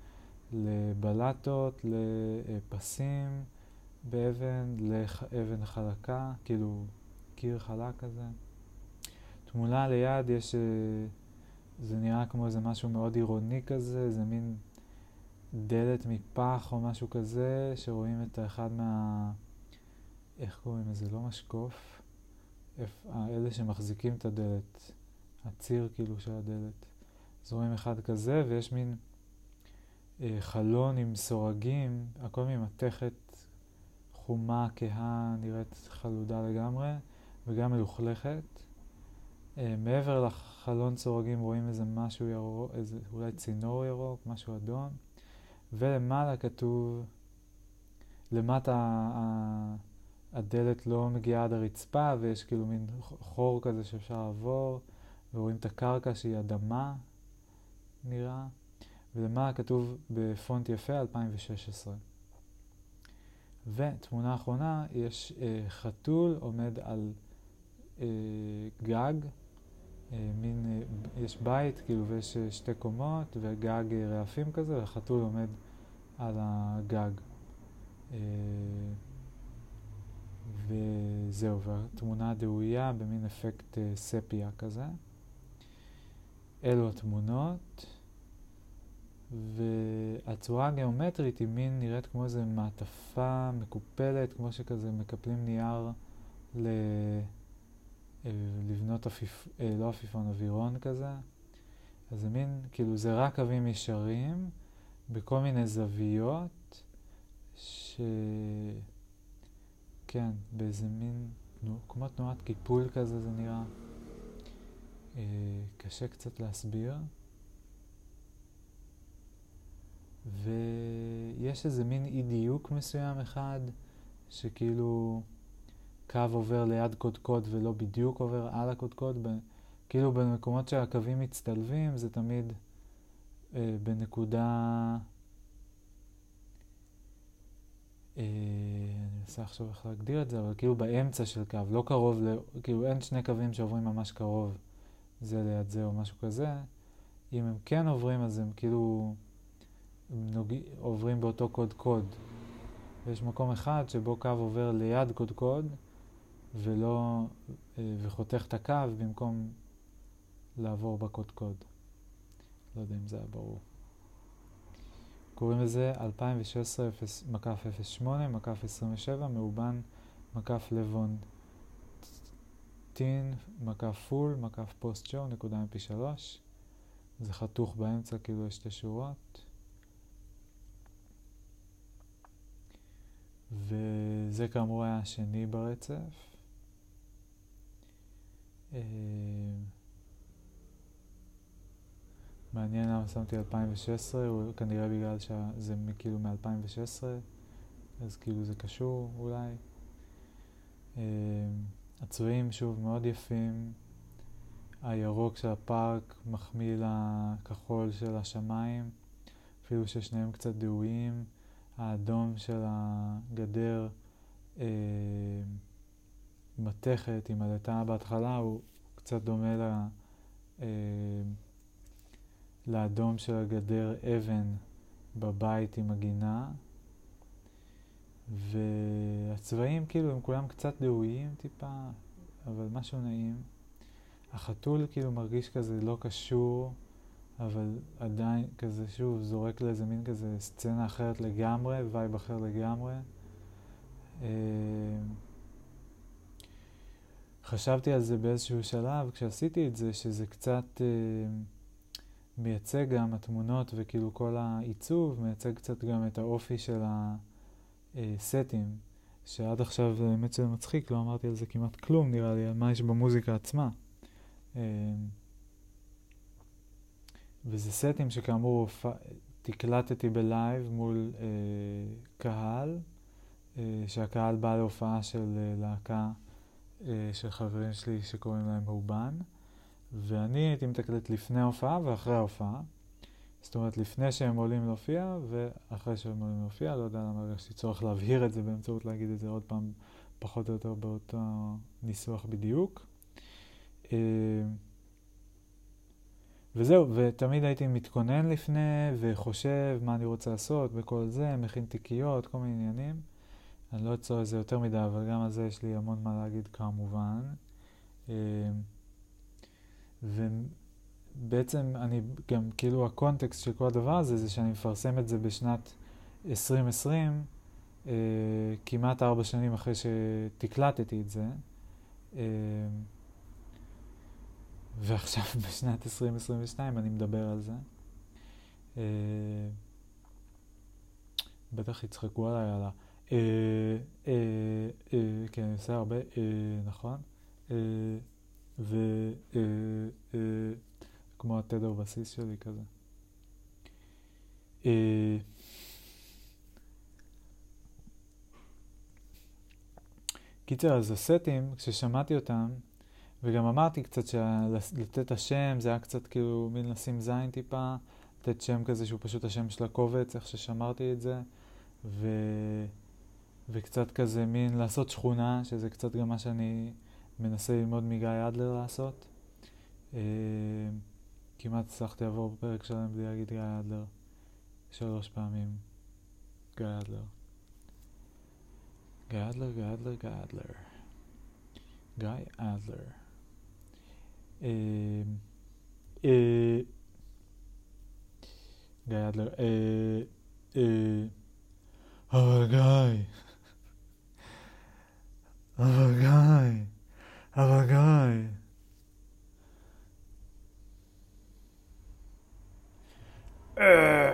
לבלטות, לפסים באבן, לאבן חלקה, כאילו קיר חלק כזה. תמונה ליד יש, אה, זה נראה כמו איזה משהו מאוד עירוני כזה, איזה מין דלת מפח או משהו כזה, שרואים את אחד מה... איך קוראים לזה? לא משקוף, אלה שמחזיקים את הדלת, הציר כאילו של הדלת. אז רואים אחד כזה, ויש מין אה, חלון עם סורגים, הכל ממתכת חומה, כהה, נראית חלודה לגמרי, וגם מלוכלכת. אה, מעבר לחלון סורגים רואים איזה משהו ירוק, איזה אולי צינור ירוק, משהו אדום, ולמעלה כתוב, למטה הדלת לא מגיעה עד הרצפה ויש כאילו מין חור כזה שאפשר לעבור ורואים את הקרקע שהיא אדמה נראה ולמעלה כתוב בפונט יפה 2016. ותמונה אחרונה, יש אה, חתול עומד על אה, גג, מין, אה, יש בית כאילו ויש אה, שתי קומות וגג אה, רעפים כזה והחתול עומד על הגג. אה, וזהו, והתמונה הדהויה במין אפקט ספיה כזה. אלו התמונות, והצורה הגיאומטרית היא מין נראית כמו איזה מעטפה מקופלת, כמו שכזה מקפלים נייר ל... אה, לבנות אפיפ... אה, לא עפיפון, אווירון כזה. אז זה מין, כאילו זה רק קווים ישרים בכל מיני זוויות, ש... כן, באיזה מין, כמו תנועת קיפול כזה זה נראה. אה, קשה קצת להסביר. ויש איזה מין אי דיוק מסוים אחד, שכאילו קו עובר ליד קודקוד ולא בדיוק עובר על הקודקוד. כאילו במקומות שהקווים מצטלבים זה תמיד אה, בנקודה אני מנסה עכשיו איך להגדיר את זה, אבל כאילו באמצע של קו, לא קרוב, ל... כאילו אין שני קווים שעוברים ממש קרוב זה ליד זה או משהו כזה. אם הם כן עוברים, אז הם כאילו נוג... עוברים באותו קוד קוד. ויש מקום אחד שבו קו עובר ליד קוד קוד, ולא, אה, וחותך את הקו במקום לעבור בקוד קוד. לא יודע אם זה היה ברור. קוראים לזה 2016 מקף 08 מקף 27 מאובן מקף לבון טין מקף פול מקף פוסט שואו נקודה mp3 זה חתוך באמצע כאילו יש שתי שורות וזה כאמור היה השני ברצף מעניין למה שמתי 2016, הוא כנראה בגלל שזה כאילו מ-2016, אז כאילו זה קשור אולי. Uh, הצבעים שוב מאוד יפים, הירוק של הפארק מחמיא לכחול של השמיים, אפילו ששניהם קצת דהויים, האדום של הגדר uh, מתכת עם הלטה בהתחלה הוא קצת דומה ל... אה, לאדום של הגדר אבן בבית עם הגינה, והצבעים כאילו הם כולם קצת דהויים טיפה, אבל משהו נעים. החתול כאילו מרגיש כזה לא קשור, אבל עדיין כזה שוב זורק לאיזה מין כזה סצנה אחרת לגמרי, vibe אחר לגמרי. אה, חשבתי על זה באיזשהו שלב כשעשיתי את זה, שזה קצת... אה, מייצג גם התמונות וכאילו כל העיצוב, מייצג קצת גם את האופי של הסטים, שעד עכשיו באמת שזה מצחיק, לא אמרתי על זה כמעט כלום נראה לי, על מה יש במוזיקה עצמה. אה, וזה סטים שכאמור תקלטתי בלייב מול אה, קהל, אה, שהקהל בא להופעה של אה, להקה של חברים שלי שקוראים להם מאובן. ואני הייתי מתקלט לפני ההופעה ואחרי ההופעה. זאת אומרת, לפני שהם עולים להופיע ואחרי שהם עולים להופיע, לא יודע למה הרגשתי צורך להבהיר את זה באמצעות להגיד את זה עוד פעם, פחות או יותר באותו ניסוח בדיוק. אה, וזהו, ותמיד הייתי מתכונן לפני וחושב מה אני רוצה לעשות וכל זה, מכין תיקיות, כל מיני עניינים. אני לא אצור את זה יותר מדי, אבל גם על זה יש לי המון מה להגיד כמובן. אה, ובעצם אני גם, כאילו הקונטקסט של כל הדבר הזה זה שאני מפרסם את זה בשנת 2020, אה, כמעט ארבע שנים אחרי שתקלטתי את זה. אה, ועכשיו בשנת 2022 אני מדבר על זה. בטח יצחקו עליי על ה... אה, אה, אה, כן, אני עושה הרבה, נכון? אה, ו... אה, אה, כמו התדר בסיס שלי כזה. קיצר, אז הסטים, כששמעתי אותם, וגם אמרתי קצת שלתת השם זה היה קצת כאילו מין לשים זין טיפה, לתת שם כזה שהוא פשוט השם של הקובץ, איך ששמרתי את זה, ו... וקצת כזה מין לעשות שכונה, שזה קצת גם מה שאני מנסה ללמוד מגיא אדלר לעשות. אה, כמעט הצלחתי לעבור בפרק שלם בלי להגיד גיא אדלר. שלוש פעמים. גיא אדלר. גיא אדלר, גיא אדלר, גיא אדלר. גיא אדלר. אה, אה, גיא אדלר. אבל גיא. אבל גיא. אבל גיא. אה,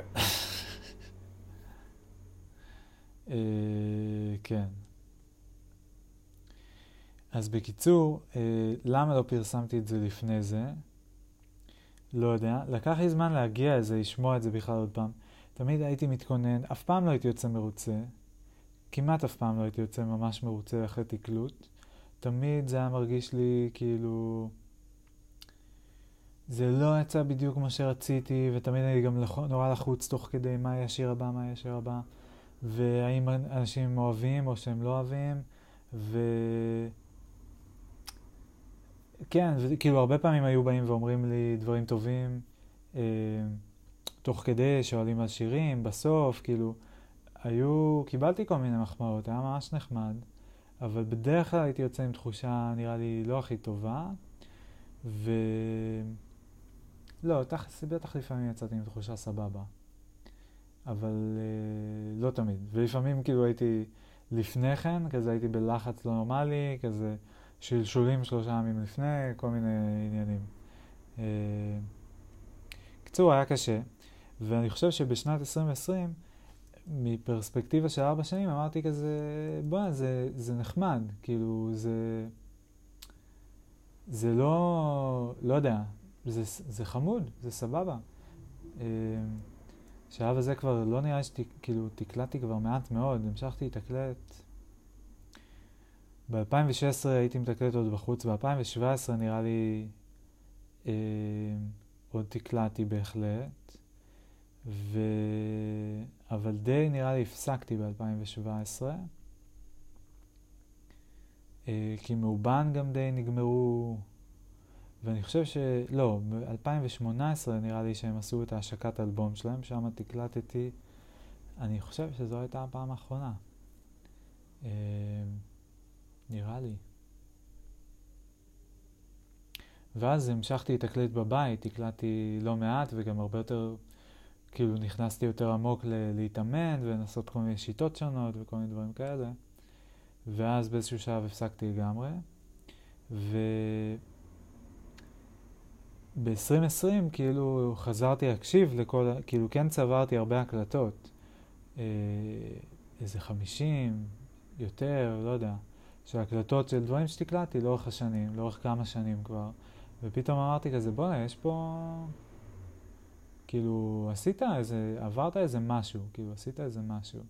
כן. אז בקיצור, אה, למה לא פרסמתי את זה לפני זה? לא יודע. לקח לי זמן להגיע לזה, לשמוע את זה בכלל עוד פעם. תמיד הייתי מתכונן, אף פעם לא הייתי יוצא מרוצה. כמעט אף פעם לא הייתי יוצא ממש מרוצה אחרי תקלוט. תמיד זה היה מרגיש לי כאילו... זה לא יצא בדיוק כמו שרציתי, ותמיד אני גם נורא לחוץ תוך כדי מה יהיה השיר הבא, מה יהיה השיר הבא. והאם אנשים אוהבים או שהם לא אוהבים, ו... כן, וכאילו הרבה פעמים היו באים ואומרים לי דברים טובים, אה, תוך כדי שואלים על שירים, בסוף, כאילו, היו, קיבלתי כל מיני מחמאות, היה ממש נחמד, אבל בדרך כלל הייתי יוצא עם תחושה, נראה לי, לא הכי טובה, ו... לא, תכלס, בטח לפעמים יצאתי עם תחושה סבבה, אבל אה, לא תמיד. ולפעמים כאילו הייתי לפני כן, כזה הייתי בלחץ לא נורמלי, כזה שלשולים שלושה ימים לפני, כל מיני עניינים. אה, קיצור, היה קשה, ואני חושב שבשנת 2020, מפרספקטיבה של ארבע שנים, אמרתי כזה, בוא'נה, זה, זה נחמד, כאילו, זה... זה לא, לא יודע, זה, זה חמוד, זה סבבה. בשלב הזה כבר לא נראה שכאילו תקלטתי כבר מעט מאוד, המשכתי לתקלט. ב-2016 הייתי מתקלט עוד בחוץ, ב-2017 נראה לי אה, עוד תקלטתי בהחלט, ו... אבל די נראה לי הפסקתי ב-2017. אה, כי מאובן גם די נגמרו, ואני חושב ש... לא, ב-2018 נראה לי שהם עשו את ההשקת האלבום שלהם, שם תקלטתי, אני חושב שזו הייתה הפעם האחרונה. אה, נראה לי. ואז המשכתי לתקלט בבית, תקלטתי לא מעט וגם הרבה יותר, כאילו נכנסתי יותר עמוק ל- להתאמן ולנסות כל מיני שיטות שונות וכל מיני דברים כאלה. ואז באיזשהו שלב הפסקתי לגמרי. ו... ב-2020 כאילו חזרתי להקשיב לכל, כאילו כן צברתי הרבה הקלטות, אה, איזה 50, יותר, לא יודע, של הקלטות של דברים שתקלטתי לאורך השנים, לאורך כמה שנים כבר, ופתאום אמרתי כזה, בוא'נה, יש פה, כאילו, עשית איזה, עברת איזה משהו, כאילו, עשית איזה משהו.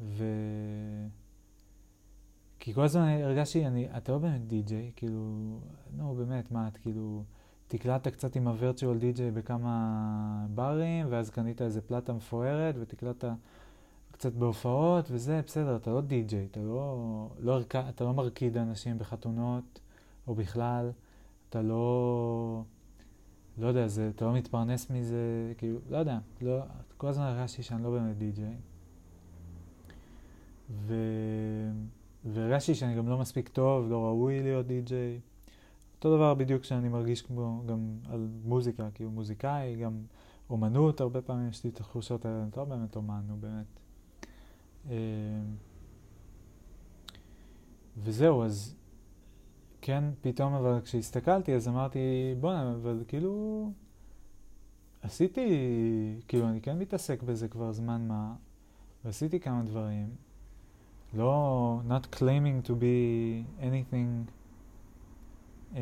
ו... כי כל הזמן הרגשתי, אני, אתה לא באמת די-ג'יי, כאילו, נו באמת, מה, את כאילו, תקלטת קצת עם הווירטואל די-ג'יי בכמה ברים, ואז קנית איזה פלטה מפוארת, ותקלטת קצת בהופעות, וזה, בסדר, אתה לא די-ג'יי, אתה לא, לא, אתה לא מרקיד אנשים בחתונות, או בכלל, אתה לא, לא יודע, זה, אתה לא מתפרנס מזה, כאילו, לא יודע, לא, כל הזמן הרגשתי שאני לא באמת די-ג'יי. ו... והרגשתי שאני גם לא מספיק טוב, לא ראוי להיות די-ג'יי. אותו דבר בדיוק שאני מרגיש כמו גם על מוזיקה, כאילו מוזיקאי, גם אומנות, הרבה פעמים יש לי את התחושות האלה, אני לא באמת אומן, נו באמת. אה, וזהו, אז כן, פתאום אבל כשהסתכלתי אז אמרתי, בוא'נה, אבל כאילו עשיתי, כאילו אני כן מתעסק בזה כבר זמן מה, ועשיתי כמה דברים. לא, not claiming to be anything, אה,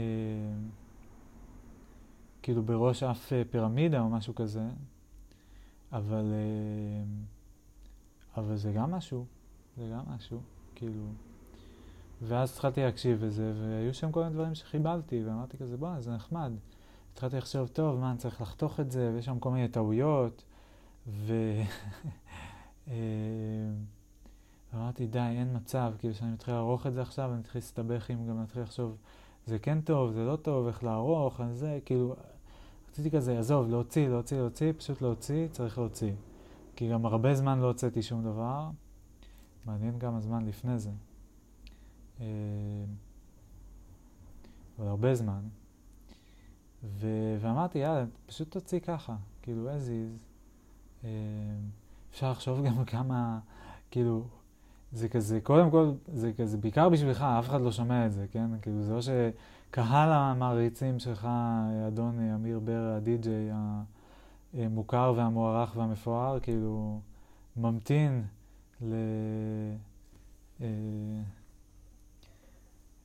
כאילו בראש אף אה, פירמידה או משהו כזה, אבל, אה, אבל זה גם משהו, זה גם משהו, כאילו. ואז התחלתי להקשיב לזה, והיו שם כל מיני דברים שחיבלתי, ואמרתי כזה, בוא'נה, זה נחמד. התחלתי לחשוב, טוב, מה, אני צריך לחתוך את זה, ויש שם כל מיני טעויות, ו... אה, אמרתי, די, אין מצב, כאילו שאני מתחיל לערוך את זה עכשיו, אני מתחיל להסתבך עם גם להתחיל לחשוב, זה כן טוב, זה לא טוב, איך לערוך, אז זה, כאילו, רציתי כזה, עזוב, להוציא, להוציא, להוציא, פשוט להוציא, צריך להוציא. כי גם הרבה זמן לא הוצאתי שום דבר, מעניין כמה זמן לפני זה. אה, אבל הרבה זמן. ו- ואמרתי, יאללה, פשוט תוציא ככה, כאילו, as is. אה, אפשר לחשוב גם כמה, כאילו, זה כזה, קודם כל, זה כזה, בעיקר בשבילך, אף אחד לא שומע את זה, כן? כאילו, זה לא שקהל המעריצים שלך, אדון אמיר בר, הדי-ג'יי המוכר והמוערך והמפואר, כאילו, ממתין ל...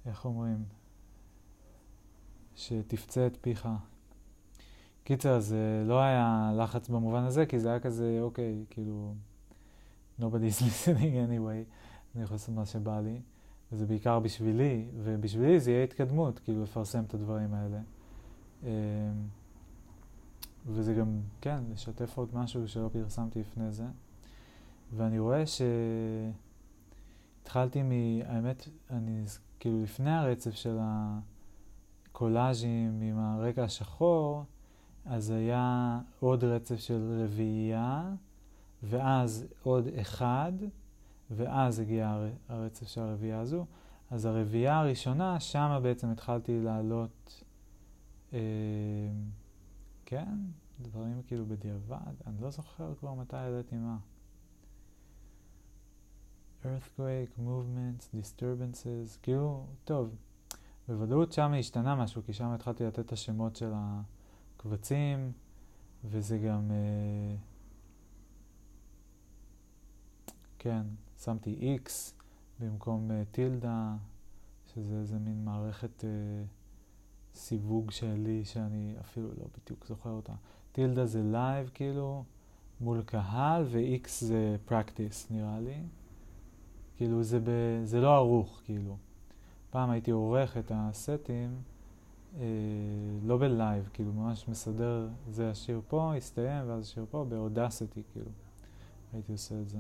איך אומרים? שתפצה את פיך. קיצר, זה לא היה לחץ במובן הזה, כי זה היה כזה, אוקיי, כאילו... nobody's listening anyway, אני יכול לעשות מה שבא לי, וזה בעיקר בשבילי, ובשבילי זה יהיה התקדמות, כאילו לפרסם את הדברים האלה. אמ, וזה גם, כן, לשתף עוד משהו שלא פרסמתי לפני זה. ואני רואה שהתחלתי מ... האמת, אני כאילו לפני הרצף של הקולאז'ים עם הרקע השחור, אז היה עוד רצף של רביעייה, ואז עוד אחד, ואז הגיע הרצף של הרביעייה הזו. אז הרביעייה הראשונה, שמה בעצם התחלתי לעלות, אה, כן, דברים כאילו בדיעבד, אני לא זוכר כבר מתי העליתי מה. Earthquake, movements, disturbances, כאילו, טוב, בוודאות שם השתנה משהו, כי שם התחלתי לתת את השמות של הקבצים, וזה גם, אה, כן, שמתי X במקום אה, טילדה, שזה איזה מין מערכת אה, סיווג שלי שאני אפילו לא בדיוק זוכר אותה. טילדה זה live כאילו מול קהל, ו- X זה practice נראה לי. כאילו זה, ב, זה לא ערוך, כאילו. פעם הייתי עורך את הסטים, אה, לא ב live, כאילו ממש מסדר, זה השיר פה, הסתיים, ואז השיר פה, ב Audacity, כאילו. הייתי עושה את זה.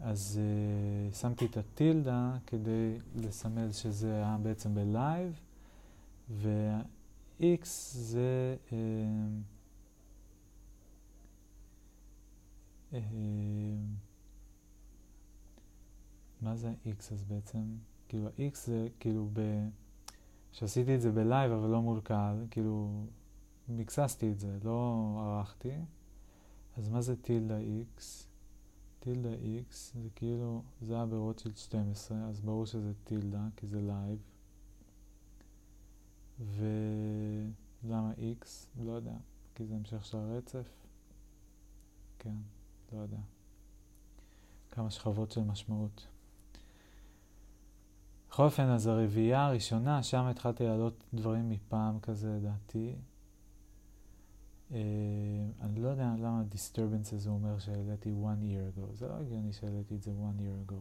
אז אה, שמתי את הטילדה כדי לסמל שזה היה בעצם ב live, וה- X זה... אה, אה, מה זה ה- X אז בעצם? כאילו ה- X זה כאילו ב... שעשיתי את זה ב live אבל לא מול קהל, כאילו מיקססתי את זה, לא ערכתי. אז מה זה טילדה X? טילדה X זה כאילו, זה היה ברוטשילד 12, אז ברור שזה טילדה, כי זה live. ולמה X? לא יודע, כי זה המשך של הרצף. כן, לא יודע. כמה שכבות של משמעות. בכל אופן, אז הרביעייה הראשונה, שם התחלתי להעלות דברים מפעם כזה, לדעתי. Uh, אני לא יודע למה disturbance הזה אומר שהעליתי one year ago. זה לא הגיוני שהעליתי את זה one year ago.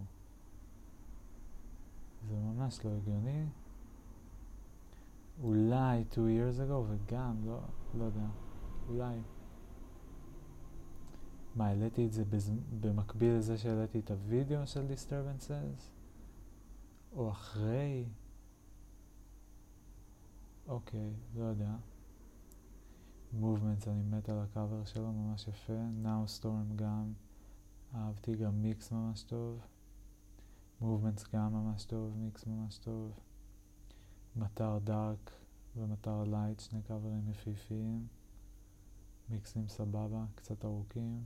זה ממש לא הגיוני. אולי two years ago, וגם, לא, לא יודע, אולי. מה, העליתי את זה בז... במקביל לזה שהעליתי את הוידאו של disturbances? או אחרי? אוקיי, לא יודע. Movements, אני מת על הקאבר שלו, ממש יפה. Now Storm גם, אהבתי גם מיקס ממש טוב. Movements גם ממש טוב, מיקס ממש טוב. Matter Dark ו Matter Light, שני קאברים יפיפיים. מיקסים סבבה, קצת ארוכים.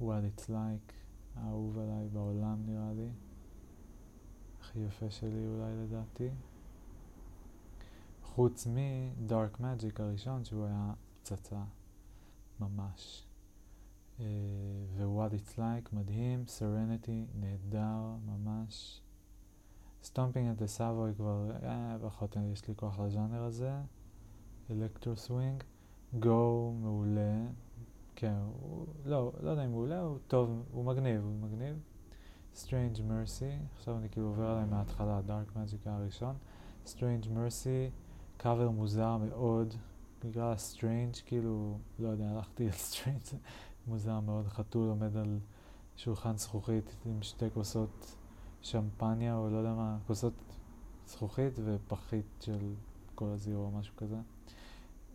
What it's like. האהוב עליי בעולם נראה לי. הכי יפה שלי אולי לדעתי. חוץ מ-Dark Magic הראשון שהוא היה פצצה ממש. Uh, ו-What It's Like מדהים, Serenity נהדר ממש. At the Savoy כבר, אה, פחות יש לי כוח לז'אנר הזה. אלקטרו סווינג. Go מעולה, כן, הוא, לא, לא יודע אם הוא עולה, הוא טוב, הוא מגניב, הוא מגניב. Strange Mercy, עכשיו אני כאילו עובר עליהם מההתחלה, Dark Magic הראשון. Strange Mercy, קאבר מוזר מאוד, בגלל ה-Strange, כאילו, לא יודע, הלכתי על Strange, מוזר מאוד, חתול עומד על שולחן זכוכית עם שתי כוסות שמפניה, או לא יודע מה, כוסות זכוכית ופחית של כל הזירו או משהו כזה.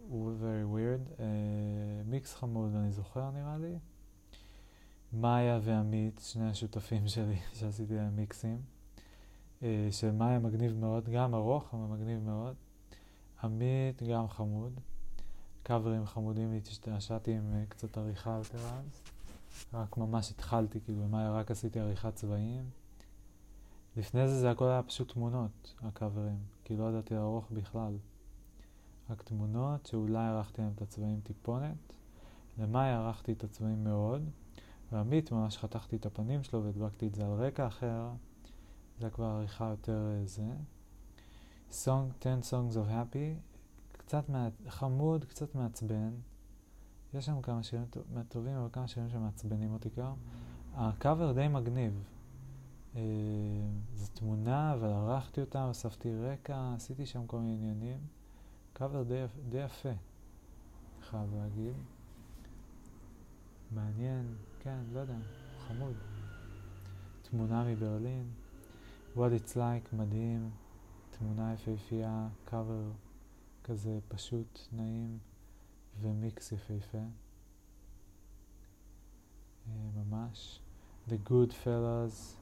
הוא very weird. Uh, מיקס חמוד, אני זוכר נראה לי. מאיה ועמית, שני השותפים שלי שעשיתי להם מיקסים. Uh, שמאיה מגניב מאוד, גם ארוך, אבל מגניב מאוד. עמית גם חמוד. קאברים חמודים, השתעשעתי עם uh, קצת עריכה יותר אז. רק ממש התחלתי, כאילו, במאיה רק עשיתי עריכת צבעים. לפני זה זה הכל היה פשוט תמונות, הקאברים. כי לא ידעתי לערוך בכלל. רק תמונות שאולי ערכתי להם את הצבעים טיפונת. למאי ערכתי את הצבעים מאוד, ועמית ממש חתכתי את הפנים שלו והדבקתי את זה על רקע אחר. זה כבר עריכה יותר אה, זה. Song 10 Songs of Happy, קצת מה... חמוד, קצת מעצבן. יש שם כמה שירים טובים, אבל כמה שירים שמעצבנים אותי כבר. הקאבר די מגניב. אה, זו תמונה, אבל ערכתי אותה, הוספתי רקע, עשיתי שם כל מיני עניינים. קאבר די, די יפה, חייב להגיד. מעניין, כן, לא יודע, חמוד. תמונה מברלין, What It's Like, מדהים, תמונה יפהפייה, קאבר כזה פשוט, נעים, ומיקס יפהפה. אה, ממש. The Good Fellas,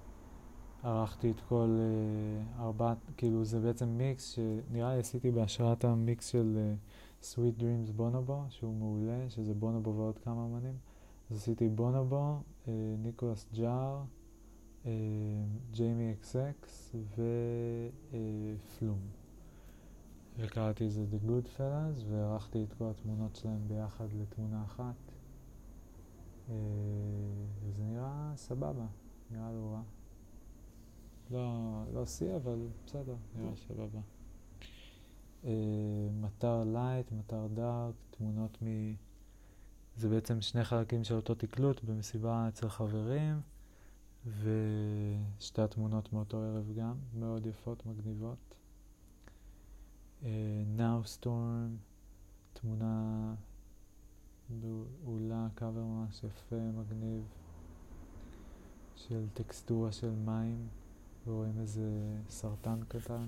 ערכתי את כל uh, ארבעת, כאילו זה בעצם מיקס שנראה לי עשיתי בהשראת המיקס של uh, Sweet Dreams בונובו, שהוא מעולה, שזה בונובו ועוד כמה אמנים. אז עשיתי Bonobo, uh, Nicolas Jaar, Jamie xx ו Flume. וקראתי לזה The Good Fellas, וערכתי את כל התמונות שלהם ביחד לתמונה אחת. Uh, וזה נראה סבבה, נראה לא רע. לא, לא שיא, אבל בסדר, נראה סבבה. Uh, Matter Light, Matter Dark, תמונות מ... זה בעצם שני חלקים של אותו תקלוט במסיבה אצל חברים, ושתי התמונות מאותו ערב גם, מאוד יפות, מגניבות. Uh, Now Storm, תמונה מעולה, קאבר ממש יפה, מגניב, של טקסטורה של מים. ורואים איזה סרטן קטן,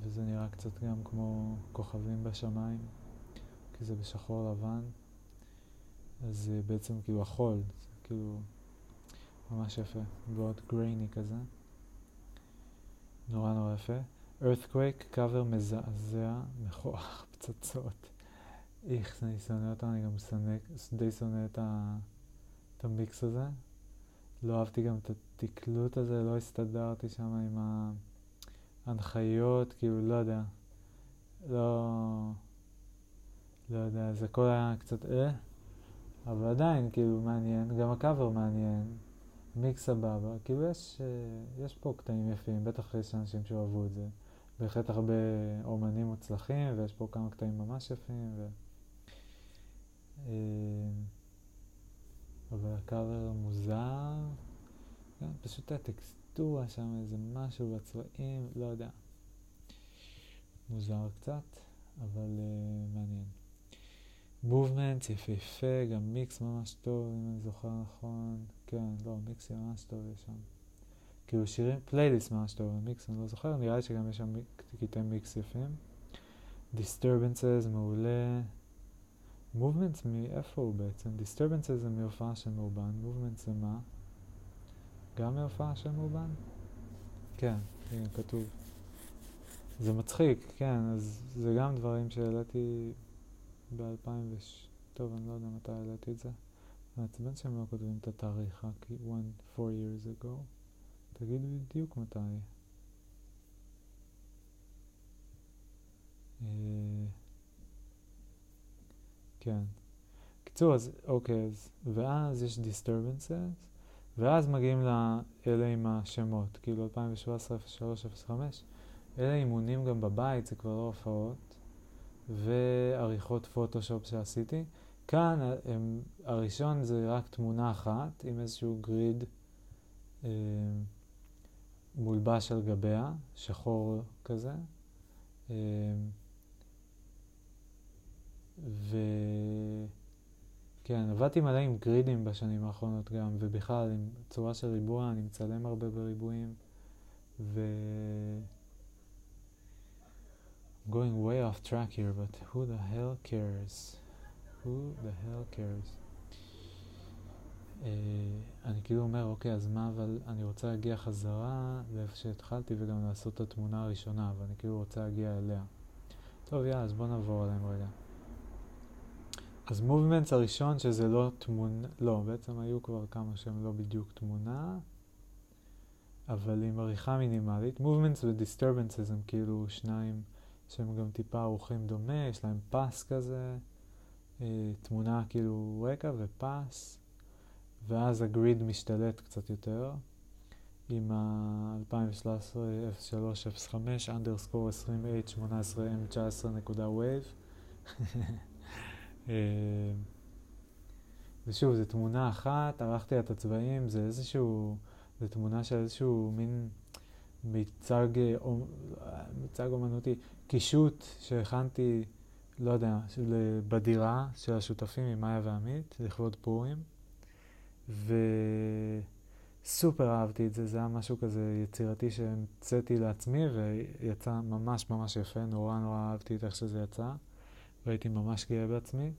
וזה נראה קצת גם כמו כוכבים בשמיים, כי זה בשחור לבן, אז זה בעצם כאילו החול, זה כאילו ממש יפה, ועוד גרייני כזה, נורא נורא יפה. Earthquake, קאבר מזעזע, מכוח פצצות. איך, אני שונא אותה, אני גם שונא, די שונא את המיקס הזה. לא אהבתי גם את התקלוט הזה, לא הסתדרתי שם עם ההנחיות, כאילו, לא יודע. לא... לא יודע, זה הכל היה קצת אה, אבל עדיין, כאילו, מעניין. גם הקאבר מעניין. מיקס סבבה. כאילו, יש, אה, יש פה קטעים יפים, בטח יש אנשים שאוהבו את זה. בהחלט הרבה אומנים מוצלחים, ויש פה כמה קטעים ממש יפים. ו... אבל הקאבר מוזר, כן, פשוט הטקסטורה שם, איזה משהו בצבעים, לא יודע. מוזר קצת, אבל uh, מעניין. מובמנט יפהפה, גם מיקס ממש טוב, אם אני זוכר נכון. כן, לא, מיקס ממש טוב יש שם. כאילו שירים, פלייליסט ממש טוב, מיקס אני לא זוכר, נראה לי שגם יש שם קטעי מיקס יפים. Disturbances, מעולה. מובמנטס מאיפה הוא בעצם? Disturbances זה מהופעה של מאובן, מובמנטס זה מה? גם מהופעה של מאובן? כן, הנה כתוב. זה מצחיק, כן, אז זה גם דברים שהעליתי ב-2000 וש... טוב, אני לא יודע מתי העליתי את זה. מעצבן שהם לא כותבים את התאריך, כי one, four years ago. תגיד בדיוק מתי. אה... כן. קיצור, אז אוקיי, אז, ואז יש disturbances, ואז מגיעים לאלה עם השמות, כאילו 2017, 03, 05. אלה אימונים גם בבית, זה כבר לא הופעות, ועריכות פוטושופ שעשיתי. כאן הם, הראשון זה רק תמונה אחת עם איזשהו גריד אה, מולבש על גביה, שחור כזה. אה, וכן, עבדתי מלא עם גרידים בשנים האחרונות גם, ובכלל עם צורה של ריבוע, אני מצלם הרבה בריבועים, ו... I'm going way off track here, but who the hell cares? Who the hell cares? Uh, אני כאילו אומר, אוקיי, אז מה, אבל אני רוצה להגיע חזרה לאיפה שהתחלתי וגם לעשות את התמונה הראשונה, ואני כאילו רוצה להגיע אליה. טוב, יאללה, אז בוא נעבור עליהם רגע. אז Movements הראשון שזה לא תמונה, לא, בעצם היו כבר כמה שהם לא בדיוק תמונה, אבל עם עריכה מינימלית. Movements ו Disturbances הם כאילו שניים שהם גם טיפה ערוכים דומה, יש להם פס כזה, אה, תמונה כאילו רקע ופס, ואז ה grid משתלט קצת יותר. עם ה-2013 F3 F5 underscore 20H ושוב, זו תמונה אחת, ערכתי את הצבעים, זה איזשהו, זו תמונה של איזשהו מין מיצג, מיצג אומנותי, קישוט שהכנתי לא יודע, בדירה של השותפים עם מאיה ועמית, לכבוד פורים. וסופר אהבתי את זה, זה היה משהו כזה יצירתי שהמצאתי לעצמי ויצא ממש ממש יפה, נורא נורא אהבתי את איך שזה יצא, והייתי ממש גאה בעצמי.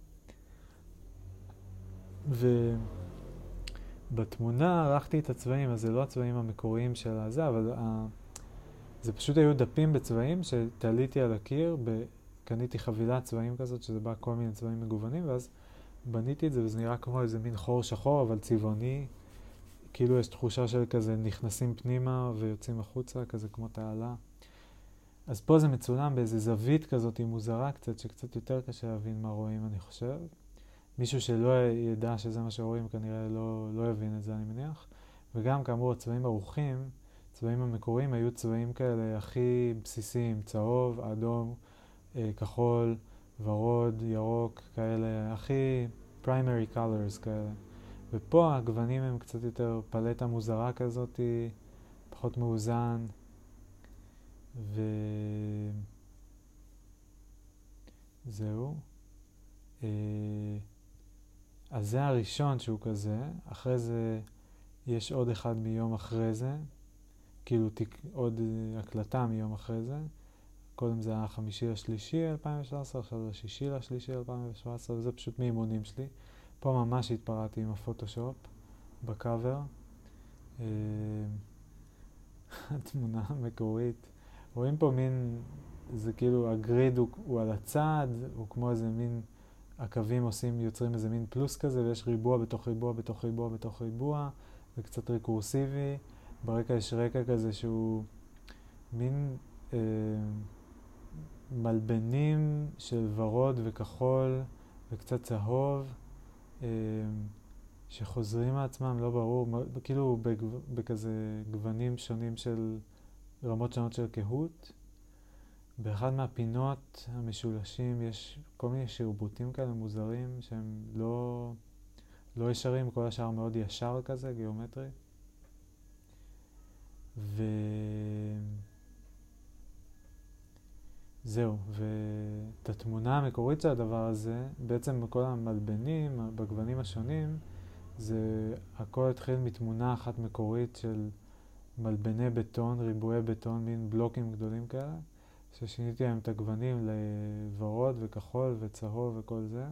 ובתמונה ערכתי את הצבעים, אז זה לא הצבעים המקוריים של הזה, אבל ה... זה פשוט היו דפים בצבעים שתליתי על הקיר, ב... קניתי חבילת צבעים כזאת, שזה בא כל מיני צבעים מגוונים, ואז בניתי את זה וזה נראה כמו איזה מין חור שחור, אבל צבעוני. כאילו יש תחושה של כזה נכנסים פנימה ויוצאים החוצה, כזה כמו תעלה. אז פה זה מצולם באיזה זווית כזאת מוזרה קצת, שקצת יותר קשה להבין מה רואים, אני חושב. מישהו שלא ידע שזה מה שרואים כנראה לא, לא יבין את זה, אני מניח. וגם כאמור, הצבעים ערוכים, הצבעים המקוריים היו צבעים כאלה הכי בסיסיים, צהוב, אדום, אה, כחול. ורוד, ירוק, כאלה, הכי primary colors כאלה. ופה הגוונים הם קצת יותר פלטה מוזרה כזאת, פחות מאוזן. וזהו. אה, אז זה הראשון שהוא כזה, אחרי זה יש עוד אחד מיום אחרי זה, כאילו תיק, עוד הקלטה מיום אחרי זה. קודם זה היה החמישי לשלישי 2017, עכשיו זה השישי לשלישי 2017, וזה פשוט מאימונים שלי. פה ממש התפרעתי עם הפוטושופ בקאבר. אה, התמונה המקורית. רואים פה מין, זה כאילו הגריד הוא, הוא על הצד, הוא כמו איזה מין, הקווים עושים, יוצרים איזה מין פלוס כזה, ויש ריבוע בתוך ריבוע בתוך ריבוע בתוך ריבוע, זה קצת רקורסיבי. ברקע יש רקע כזה שהוא מין... אה, מלבנים של ורוד וכחול וקצת צהוב אה, שחוזרים מעצמם, לא ברור, כאילו בכזה גוונים שונים של רמות שונות של קהות. באחד מהפינות המשולשים יש כל מיני שרבוטים כאלה מוזרים שהם לא, לא ישרים, כל השאר מאוד ישר כזה, גיאומטרי. ו... זהו, ואת התמונה המקורית של הדבר הזה, בעצם בכל המלבנים, בגוונים השונים, זה הכל התחיל מתמונה אחת מקורית של מלבני בטון, ריבועי בטון, מין בלוקים גדולים כאלה, ששיניתי להם את הגוונים לוורוד וכחול וצהוב וכל זה.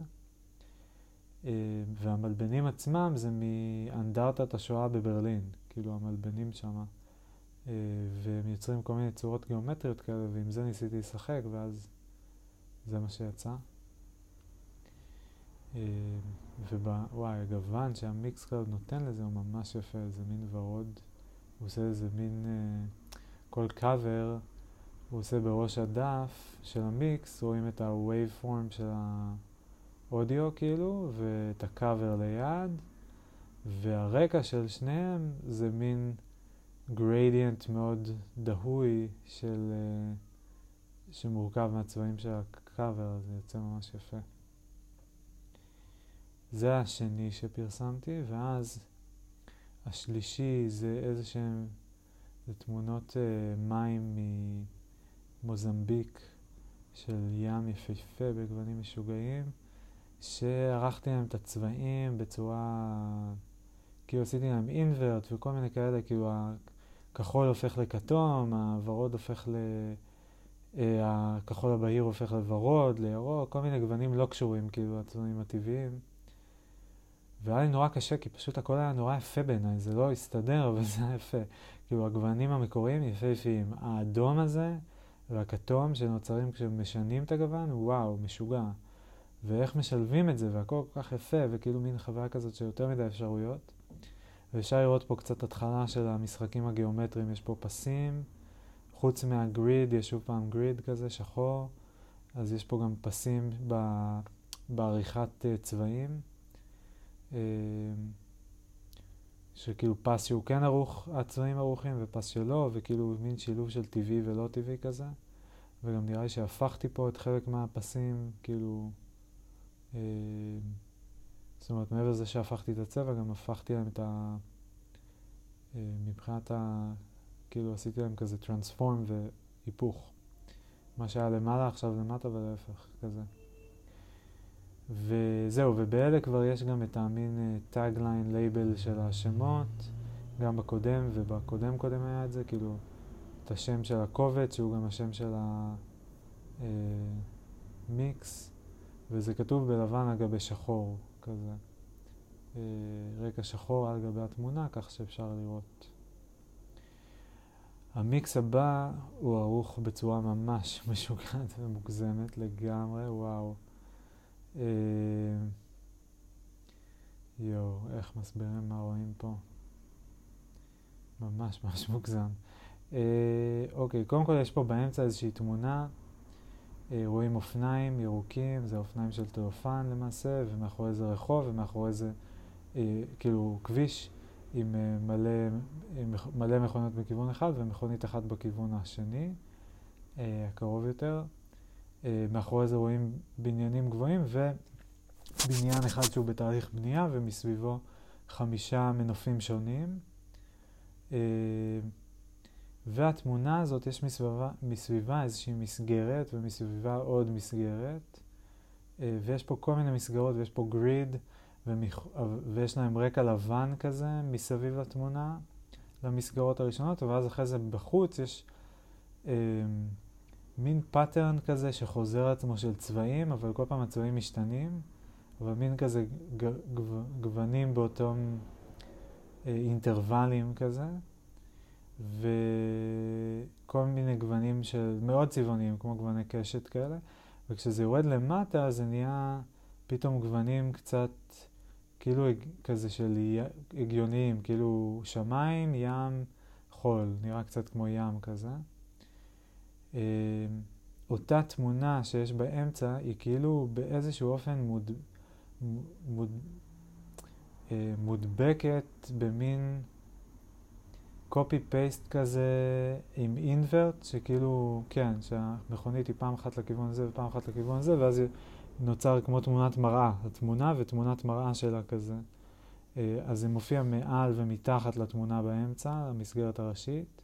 אה, והמלבנים עצמם זה מאנדרטת השואה בברלין, כאילו המלבנים שמה. אה, והם יוצרים כל מיני צורות גיאומטריות כאלה, ועם זה ניסיתי לשחק, ואז זה מה שיצא. אה, ווואי, הגוון שה Mixcloud נותן לזה הוא ממש יפה, זה מין ורוד. הוא עושה איזה מין, אה, כל קאבר הוא עושה בראש הדף של המיקס, רואים את ה- wave form של האודיו כאילו, ואת הקאבר ליד, והרקע של שניהם זה מין... גרדיאנט מאוד דהוי של, uh, שמורכב מהצבעים של הקאבר, זה יוצא ממש יפה. זה השני שפרסמתי, ואז השלישי זה איזה שהם, זה תמונות uh, מים ממוזמביק של ים יפהפה בגוונים משוגעים, שערכתי להם את הצבעים בצורה, כאילו עשיתי להם אינברט וכל מיני כאלה, כאילו הכחול הופך לכתום, הוורוד הופך ל... אה, הכחול הבהיר הופך לוורוד, לירוק, כל מיני גוונים לא קשורים, כאילו, הצבעים הטבעיים. והיה לי נורא קשה, כי פשוט הכל היה נורא יפה בעיניי, זה לא הסתדר, אבל זה היה יפה. כאילו, הגוונים המקוריים יפהפיים. האדום הזה והכתום שנוצרים כשמשנים את הגוון, וואו, משוגע. ואיך משלבים את זה, והכל כל כך יפה, וכאילו מין חוויה כזאת של יותר מדי אפשרויות. ואפשר לראות פה קצת התחלה של המשחקים הגיאומטריים, יש פה פסים, חוץ מהגריד, יש שוב פעם גריד כזה שחור, אז יש פה גם פסים ב, בעריכת uh, צבעים, שכאילו פס שהוא כן ערוך, הצבעים ערוכים ופס שלא, וכאילו מין שילוב של טבעי ולא טבעי כזה, וגם נראה לי שהפכתי פה את חלק מהפסים, כאילו... Uh, זאת אומרת, מעבר לזה שהפכתי את הצבע, גם הפכתי להם את ה... אה, מבחינת ה... כאילו עשיתי להם כזה טרנספורם והיפוך. מה שהיה למעלה עכשיו למטה ולהפך, כזה. וזהו, ובאלה כבר יש גם את המין tagline label של השמות, גם בקודם ובקודם קודם היה את זה, כאילו, את השם של הקובץ, שהוא גם השם של המיקס, אה, וזה כתוב בלבן על גבי שחור, כזה. אה, רקע שחור על גבי התמונה, כך שאפשר לראות. המיקס הבא הוא ערוך בצורה ממש משוגעת ומוגזמת לגמרי, וואו. אה, יואו, איך מסבירים מה רואים פה? ממש ממש מוגזם. אה, אוקיי, קודם כל יש פה באמצע איזושהי תמונה, אה, רואים אופניים ירוקים, זה אופניים של תיאופן למעשה, ומאחורי זה רחוב, ומאחורי זה אה, כאילו כביש עם אה, מלא, עם מלא מכוניות בכיוון אחד ומכונית אחת בכיוון השני, אה, הקרוב יותר. אה, מאחורי זה רואים בניינים גבוהים ובניין אחד שהוא בתהליך בנייה ומסביבו חמישה מנופים שונים. אה, והתמונה הזאת, יש מסביבה, מסביבה איזושהי מסגרת ומסביבה עוד מסגרת. אה, ויש פה כל מיני מסגרות ויש פה גריד ומח... ויש להם רקע לבן כזה מסביב לתמונה למסגרות הראשונות, ואז אחרי זה בחוץ יש מין pattern כזה שחוזר עצמו של צבעים, אבל כל פעם הצבעים משתנים, אבל מין כזה גוונים באותם אה, אינטרוולים כזה, וכל מיני גוונים של מאוד צבעוניים, כמו גווני קשת כאלה, וכשזה יורד למטה זה נהיה פתאום גוונים קצת כאילו כזה של הגיוניים, כאילו שמיים, ים, חול, נראה קצת כמו ים כזה. אה, אותה תמונה שיש באמצע היא כאילו באיזשהו אופן מוד, מוד, אה, מודבקת במין פייסט כזה עם אינברט, שכאילו, כן, שהמכונית היא פעם אחת לכיוון הזה ופעם אחת לכיוון הזה, ואז נוצר כמו תמונת מראה, התמונה ותמונת מראה שלה כזה. אה, אז זה מופיע מעל ומתחת לתמונה באמצע, המסגרת הראשית.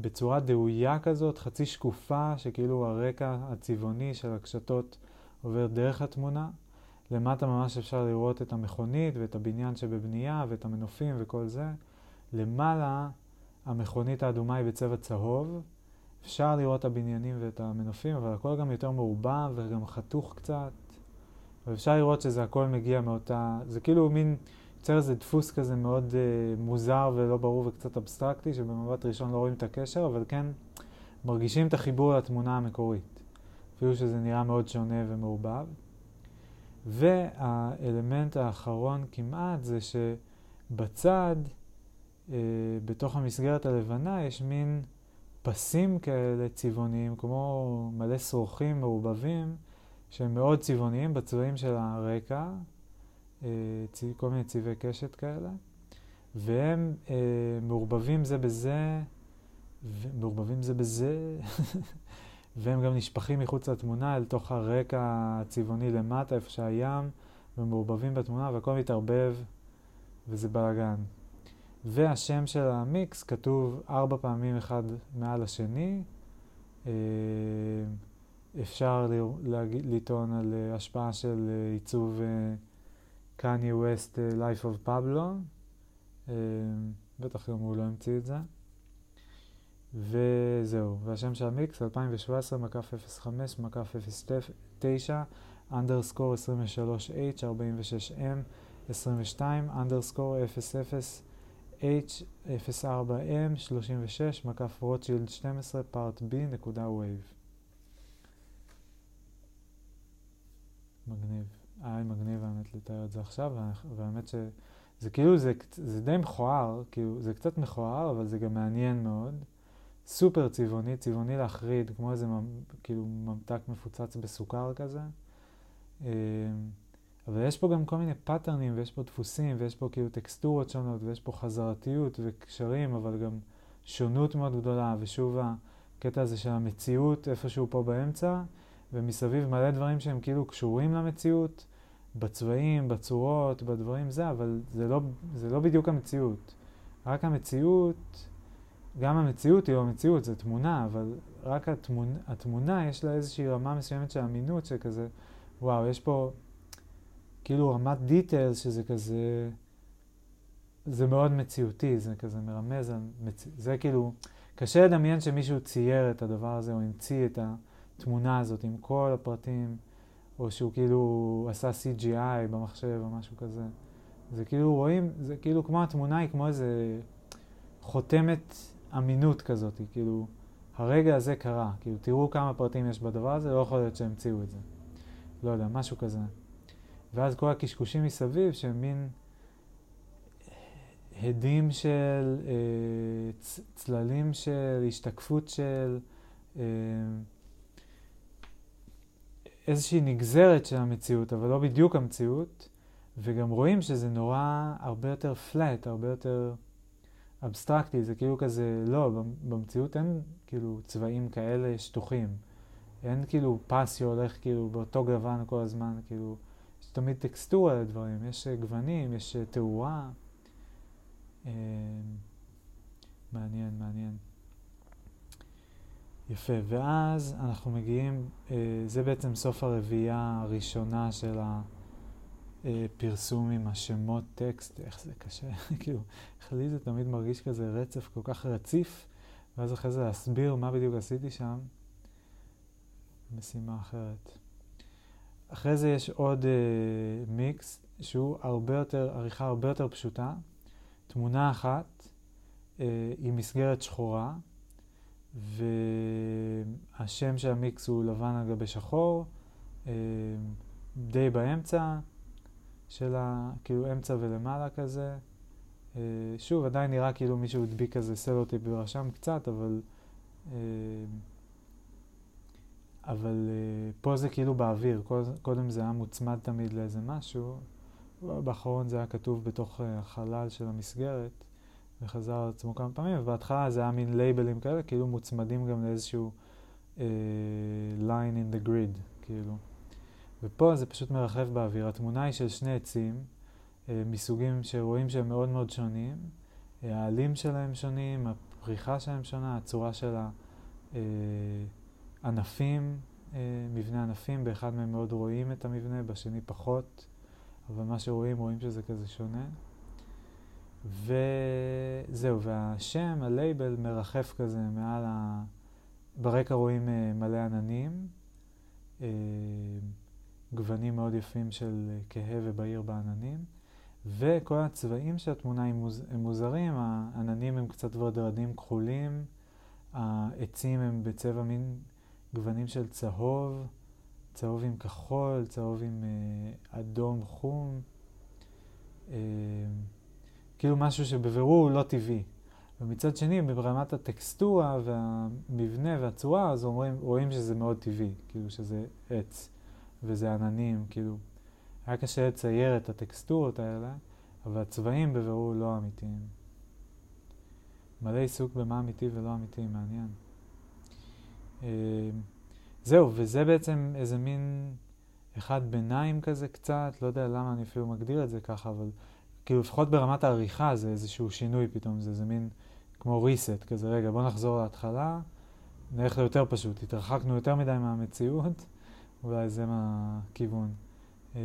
בצורה דהויה כזאת, חצי שקופה, שכאילו הרקע הצבעוני של הקשתות עובר דרך התמונה. למטה ממש אפשר לראות את המכונית ואת הבניין שבבנייה ואת המנופים וכל זה. למעלה המכונית האדומה היא בצבע צהוב. אפשר לראות את הבניינים ואת המנופים, אבל הכל גם יותר מעורבב וגם חתוך קצת. ואפשר לראות שזה הכל מגיע מאותה, זה כאילו מין יוצר איזה דפוס כזה מאוד uh, מוזר ולא ברור וקצת אבסטרקטי, שבמבט ראשון לא רואים את הקשר, אבל כן מרגישים את החיבור לתמונה המקורית. אפילו שזה נראה מאוד שונה ומעורבב. והאלמנט האחרון כמעט זה שבצד, uh, בתוך המסגרת הלבנה, יש מין פסים כאלה צבעוניים, כמו מלא שרוכים מעורבבים, שהם מאוד צבעוניים בצבעים של הרקע, אה, כל מיני צבעי קשת כאלה, והם אה, מעורבבים זה בזה, מעורבבים זה בזה, והם גם נשפכים מחוץ לתמונה אל תוך הרקע הצבעוני למטה, איפה שהים, ומעורבבים בתמונה, והכל מתערבב, וזה בלאגן. והשם של המיקס כתוב ארבע פעמים אחד מעל השני. אה, אפשר לטעון על אה, השפעה של אה, עיצוב קניה ווסט Life of Pablo. בטח גם הוא לא המציא את זה. וזהו, והשם של המיקס 2017 מקף 05 מקף 09 underscore 23H 46M 22 underscore 00 H04M 36 מקף רוטשילד 12 part B נקודה wav. מגניב. היה מגניב האמת לתאר את זה עכשיו, והאמת שזה כאילו, זה, זה די מכוער, כאילו, זה קצת מכוער, אבל זה גם מעניין מאוד. סופר צבעוני, צבעוני להחריד, כמו איזה כאילו ממתק מפוצץ בסוכר כזה. אמ, אבל יש פה גם כל מיני פאטרנים, ויש פה דפוסים, ויש פה כאילו טקסטורות שונות, ויש פה חזרתיות וקשרים, אבל גם שונות מאוד גדולה, ושוב הקטע הזה של המציאות איפשהו פה באמצע, ומסביב מלא דברים שהם כאילו קשורים למציאות, בצבעים, בצורות, בדברים זה, אבל זה לא, זה לא בדיוק המציאות. רק המציאות, גם המציאות היא לא המציאות, זה תמונה, אבל רק התמונה, התמונה יש לה איזושהי רמה מסוימת של אמינות שכזה, וואו, יש פה... כאילו רמת דיטל שזה כזה, זה מאוד מציאותי, זה כזה מרמז מצ... זה כאילו, קשה לדמיין שמישהו צייר את הדבר הזה או המציא את התמונה הזאת עם כל הפרטים, או שהוא כאילו עשה CGI במחשב או משהו כזה. זה כאילו רואים, זה כאילו כמו התמונה היא כמו איזה חותמת אמינות כזאת, כאילו הרגע הזה קרה, כאילו תראו כמה פרטים יש בדבר הזה, לא יכול להיות שהמציאו את זה. לא יודע, משהו כזה. ואז כל הקשקושים מסביב שהם מין הדים של אה, צללים של השתקפות של אה, איזושהי נגזרת של המציאות, אבל לא בדיוק המציאות, וגם רואים שזה נורא הרבה יותר פלט, הרבה יותר אבסטרקטי, זה כאילו כזה, לא, במציאות אין כאילו צבעים כאלה שטוחים. אין כאילו פס שהולך כאילו באותו גוון כל הזמן, כאילו, יש תמיד טקסטורה לדברים, יש גוונים, יש תאורה. אה, מעניין, מעניין. יפה, ואז אנחנו מגיעים, אה, זה בעצם סוף הרביעייה הראשונה של הפרסום עם השמות טקסט, איך זה קשה, כאילו, איך לי זה תמיד מרגיש כזה רצף כל כך רציף, ואז אחרי זה להסביר מה בדיוק עשיתי שם, משימה אחרת. אחרי זה יש עוד אה, מיקס שהוא הרבה יותר, עריכה הרבה יותר פשוטה, תמונה אחת אה, עם מסגרת שחורה, והשם של המיקס הוא לבן על גבי שחור, אה, די באמצע של ה... כאילו אמצע ולמעלה כזה. אה, שוב, עדיין נראה כאילו מישהו הדביק כזה סלוטיפ ורשם קצת, אבל... אה, אבל פה זה כאילו באוויר, קודם זה היה מוצמד תמיד לאיזה משהו, באחרון זה היה כתוב בתוך החלל של המסגרת. וחזר על עצמו כמה פעמים, ובהתחלה זה היה מין לייבלים כאלה, כאילו מוצמדים גם לאיזשהו uh, line in the grid, כאילו. ופה זה פשוט מרחב באוויר. התמונה היא של שני עצים, uh, מסוגים שרואים שהם מאוד מאוד שונים. Uh, העלים שלהם שונים, הפריחה שלהם שונה, הצורה של הענפים, uh, מבנה ענפים, באחד מהם מאוד רואים את המבנה, בשני פחות, אבל מה שרואים, רואים שזה כזה שונה. וזהו, והשם, הלייבל, מרחף כזה מעל ה... ברקע רואים אה, מלא עננים, אה, גוונים מאוד יפים של כהה ובהיר בעננים, וכל הצבעים של התמונה הם, מוז... הם מוזרים, העננים הם קצת ורדרדים כחולים, העצים הם בצבע מין גוונים של צהוב, צהוב עם כחול, צהוב עם אה, אדום חום. כאילו משהו שבבירור הוא לא טבעי. ומצד שני, ברמת הטקסטורה והמבנה והצורה, אז אומרים, רואים שזה מאוד טבעי, כאילו שזה עץ וזה עננים, כאילו. היה קשה לצייר את הטקסטורות האלה, אבל הצבעים בבירור לא אמיתיים. מלא עיסוק במה אמיתי ולא אמיתי, מעניין. אה, זהו, וזה בעצם איזה מין אחד ביניים כזה קצת, לא יודע למה אני אפילו מגדיר את זה ככה, אבל כאילו לפחות ברמת העריכה זה איזשהו שינוי פתאום, זה איזה מין כמו reset כזה, רגע בוא נחזור להתחלה, נלך ליותר פשוט, התרחקנו יותר מדי מהמציאות, אולי זה מהכיוון. אה,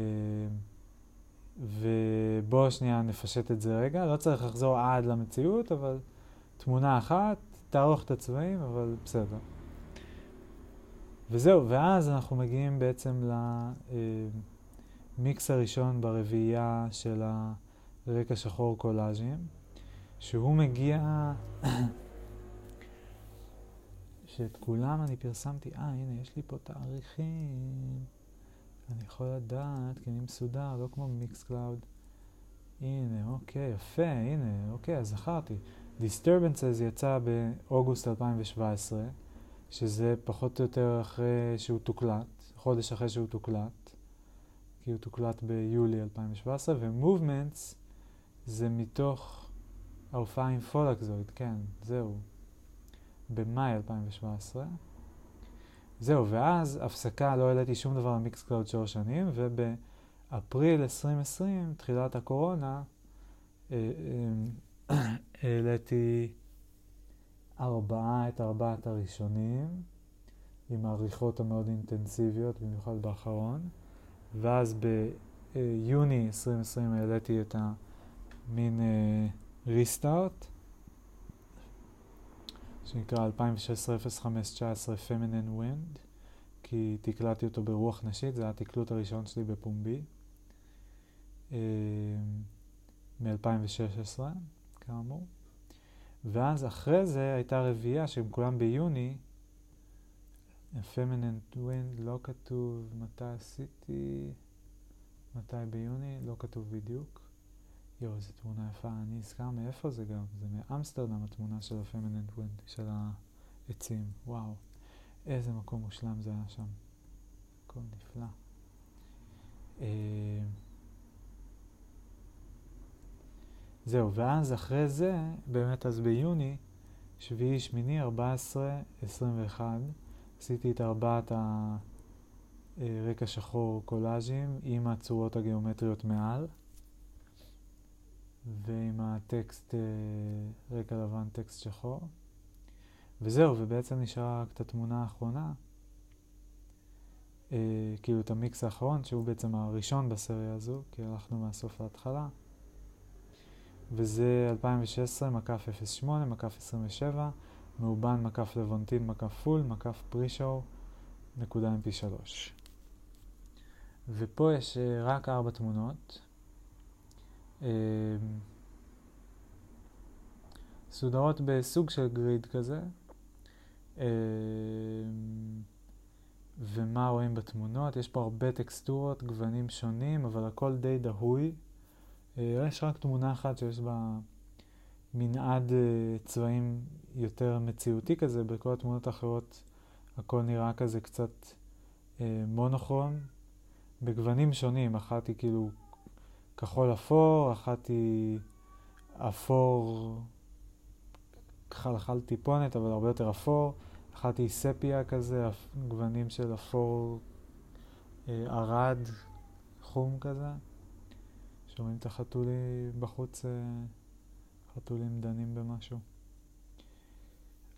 ובואו שנייה נפשט את זה רגע, לא צריך לחזור עד למציאות, אבל תמונה אחת, תערוך את הצבעים, אבל בסדר. וזהו, ואז אנחנו מגיעים בעצם למיקס הראשון ברביעייה של ה... רקע שחור קולאז'ים, שהוא מגיע, שאת כולם אני פרסמתי, אה הנה יש לי פה תאריכים, אני יכול לדעת כי אני מסודר, לא כמו Mixcloud. הנה, אוקיי, יפה, הנה, אוקיי, אז זכרתי. Disturbances יצא באוגוסט 2017, שזה פחות או יותר אחרי שהוא הוקלט, חודש אחרי שהוא הוקלט, כי הוא הוקלט ביולי 2017, ו-Movements זה מתוך ההופעה עם פולקזויד, כן, זהו. במאי 2017. זהו, ואז הפסקה, לא העליתי שום דבר ל-Mixcloud שלוש שנים, ובאפריל 2020, תחילת הקורונה, אה, אה, העליתי ארבעה, את ארבעת הראשונים, עם העריכות המאוד אינטנסיביות, במיוחד באחרון, ואז ביוני 2020 העליתי את המין restart, שנקרא 2016-05-19 Feminine Wind, כי תקלטתי אותו ברוח נשית, זה היה התקלוט הראשון שלי בפומבי, מ-2016, כאמור. ואז אחרי זה הייתה רביעייה שהם כולם ביוני, Feminine Wind, לא כתוב מתי עשיתי, מתי ביוני, לא כתוב בדיוק. יואו, איזו תמונה יפה, אני נזכר מאיפה זה גם, זה מאמסטרדם התמונה של ה-Feminine Wind, של העצים, וואו, איזה מקום מושלם זה היה שם, הכל נפלא. אה, זהו, ואז אחרי זה, באמת אז ביוני, שביעי, שמיני, 14, 21, עשיתי את ארבעת הרקע שחור קולאז'ים עם הצורות הגיאומטריות מעל, ועם הטקסט, אה, רקע לבן, טקסט שחור. וזהו, ובעצם נשארה רק את התמונה האחרונה, אה, כאילו את המיקס האחרון, שהוא בעצם הראשון בסריה הזו, כי הלכנו מהסוף להתחלה. וזה 2016, מקף 08, מקף 27, מאובן מקף לבונטין, מקף פול, מקף פרישור, נקודה mp3. ופה יש אה, רק ארבע תמונות. אה, סודרות בסוג של גריד כזה. אה, ומה רואים בתמונות? יש פה הרבה טקסטורות, גוונים שונים, אבל הכל די דהוי. יש רק תמונה אחת שיש בה מנעד צבעים יותר מציאותי כזה, בכל התמונות האחרות הכל נראה כזה קצת אה, מונוכרון, בגוונים שונים, אחת היא כאילו כחול אפור, אחת היא אפור חלחל טיפונת, אבל הרבה יותר אפור, אחת היא ספיה כזה, גוונים של אפור אה, ערד, חום כזה. שומעים את החתולי בחוץ, אה, חתולים דנים במשהו.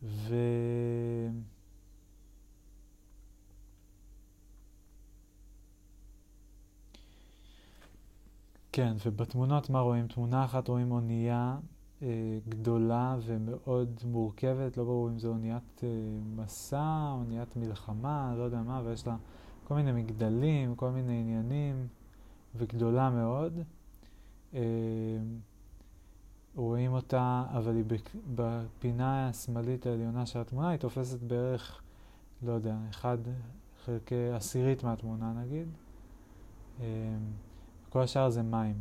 ו... כן, ובתמונות מה רואים? תמונה אחת רואים אונייה אה, גדולה ומאוד מורכבת, לא ברור אם זו אוניית אה, מסע, אוניית מלחמה, לא יודע מה, ויש לה כל מיני מגדלים, כל מיני עניינים, וגדולה מאוד. אה, רואים אותה, אבל היא בפינה השמאלית העליונה של התמונה, היא תופסת בערך, לא יודע, אחד חלקי עשירית מהתמונה נגיד. אמ, כל השאר זה מים.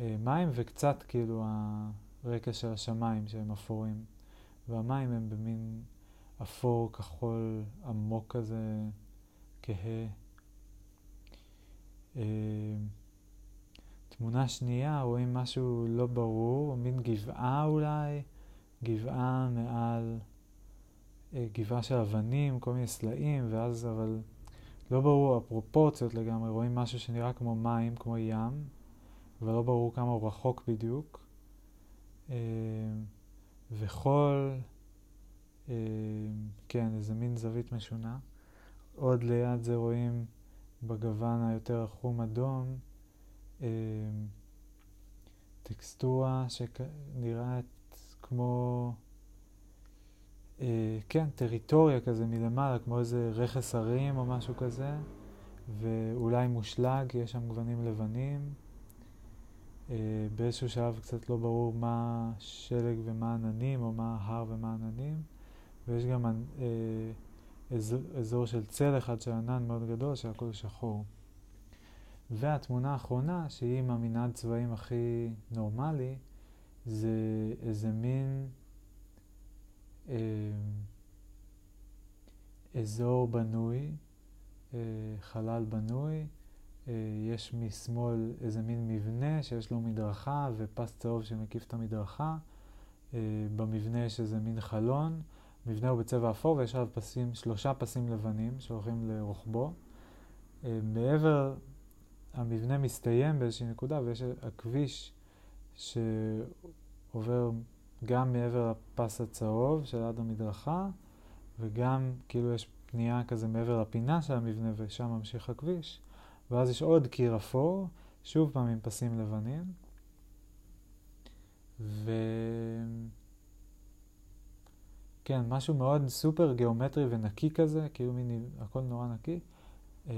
אה, מים וקצת כאילו הרקע של השמיים שהם אפורים. והמים הם במין אפור כחול עמוק כזה, כהה. אמ, תמונה שנייה רואים משהו לא ברור, מין גבעה אולי, גבעה מעל, אה, גבעה של אבנים, כל מיני סלעים, ואז אבל לא ברור הפרופורציות לגמרי, רואים משהו שנראה כמו מים, כמו ים, אבל לא ברור כמה הוא רחוק בדיוק. אה, וחול, אה, כן, איזה מין זווית משונה. עוד ליד זה רואים בגוון היותר חום אדום, אה, טקסטורה שנראית כמו, כן, טריטוריה כזה מלמעלה, כמו איזה רכס הרים או משהו כזה, ואולי מושלג, יש שם גוונים לבנים. אה, באיזשהו שלב קצת לא ברור מה שלג ומה עננים, או מה הר ומה עננים, ויש גם אזור, אזור של צל אחד של ענן מאוד גדול, שהכל שחור. והתמונה האחרונה, שהיא עם המנעד צבעים הכי נורמלי, זה איזה מין אה, אזור בנוי, אה, חלל בנוי. אה, יש משמאל איזה מין מבנה שיש לו מדרכה ופס צהוב שמקיף את המדרכה. אה, במבנה יש איזה מין חלון. המבנה הוא בצבע אפור ויש עליו פסים, שלושה פסים לבנים שהולכים לרוחבו. אה, מעבר המבנה מסתיים באיזושהי נקודה ויש הכביש שעובר גם מעבר לפס הצהוב של עד המדרכה וגם כאילו יש פנייה כזה מעבר לפינה של המבנה ושם ממשיך הכביש, ואז יש עוד קיר אפור, שוב פעם עם פסים לבנים. ו... כן, משהו מאוד סופר גיאומטרי ונקי כזה, כאילו מין, הכל נורא נקי. אמ,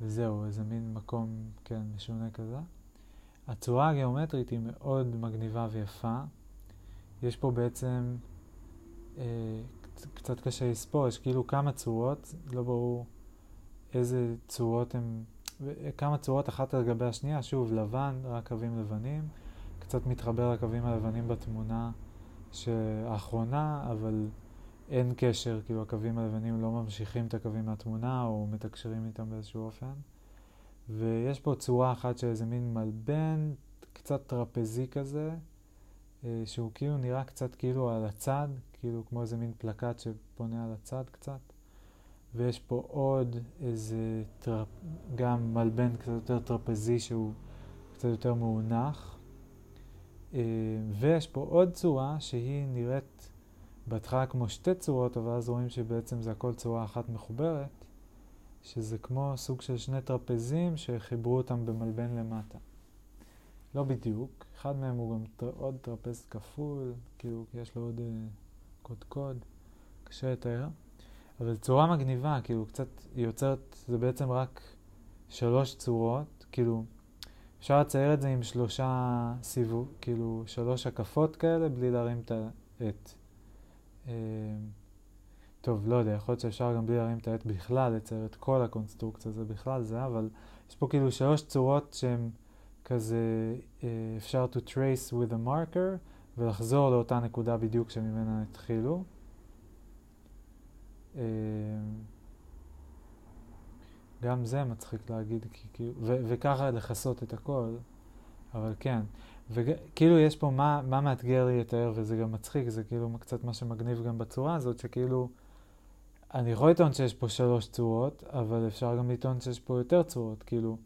וזהו, איזה מין מקום, כן, משונה כזה. הצורה הגיאומטרית היא מאוד מגניבה ויפה. יש פה בעצם, אה, קצת קשה לספור, יש כאילו כמה צורות, לא ברור איזה צורות הן, כמה צורות אחת על גבי השנייה, שוב, לבן, רק קווים לבנים, קצת מתחבר לקווים הלבנים בתמונה האחרונה, אבל אין קשר, כאילו הקווים הלבנים לא ממשיכים את הקווים מהתמונה או מתקשרים איתם באיזשהו אופן. ויש פה צורה אחת של איזה מין מלבן, קצת טרפזי כזה, אה, שהוא כאילו נראה קצת כאילו על הצד, כאילו כמו איזה מין פלקט שפונה על הצד קצת. ויש פה עוד איזה, טרפ, גם מלבן קצת יותר טרפזי שהוא קצת יותר מאונח. אה, ויש פה עוד צורה שהיא נראית בהתחלה כמו שתי צורות, אבל אז רואים שבעצם זה הכל צורה אחת מחוברת, שזה כמו סוג של שני טרפזים שחיברו אותם במלבן למטה. לא בדיוק, אחד מהם הוא גם עוד טרפז כפול, כאילו יש לו עוד uh, קודקוד, קשה לתאר. אבל צורה מגניבה, כאילו קצת, היא יוצרת, זה בעצם רק שלוש צורות, כאילו אפשר לצייר את זה עם שלושה סיבוב, כאילו שלוש הקפות כאלה בלי להרים את העט. אה, טוב, לא יודע, יכול להיות שאפשר גם בלי להרים את העט בכלל לצייר את כל הקונסטרוקציה, זה בכלל זה, אבל יש פה כאילו שלוש צורות שהן כזה, אה, אפשר to trace with a marker ולחזור לאותה נקודה בדיוק שממנה התחילו. אה, גם זה מצחיק להגיד, כאילו, וככה לכסות את הכל, אבל כן. וכאילו יש פה מה, מה מאתגר לי לתאר, וזה גם מצחיק, זה כאילו קצת מה שמגניב גם בצורה הזאת, שכאילו, אני יכול לטעון שיש פה שלוש צורות, אבל אפשר גם לטעון שיש פה יותר צורות, כאילו,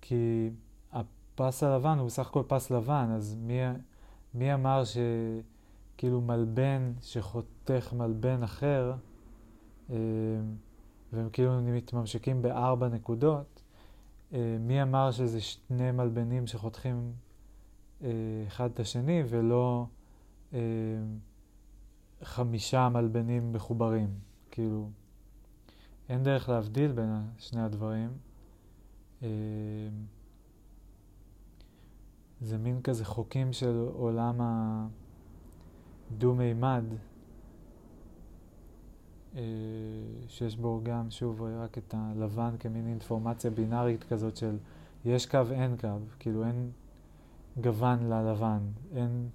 כי הפס הלבן הוא בסך הכל פס לבן, אז מי, מי אמר שכאילו מלבן שחותך מלבן אחר, אה, והם כאילו מתממשקים בארבע נקודות, אה, מי אמר שזה שני מלבנים שחותכים אה, אחד את השני ולא חמישה מלבנים מחוברים? כאילו, אין דרך להבדיל בין שני הדברים. זה מין כזה חוקים של עולם הדו-מימד. אה, שיש בו גם, שוב, רק את הלבן כמין אינפורמציה בינארית כזאת של יש קו, אין קו, כאילו אין גוון ללבן, אין,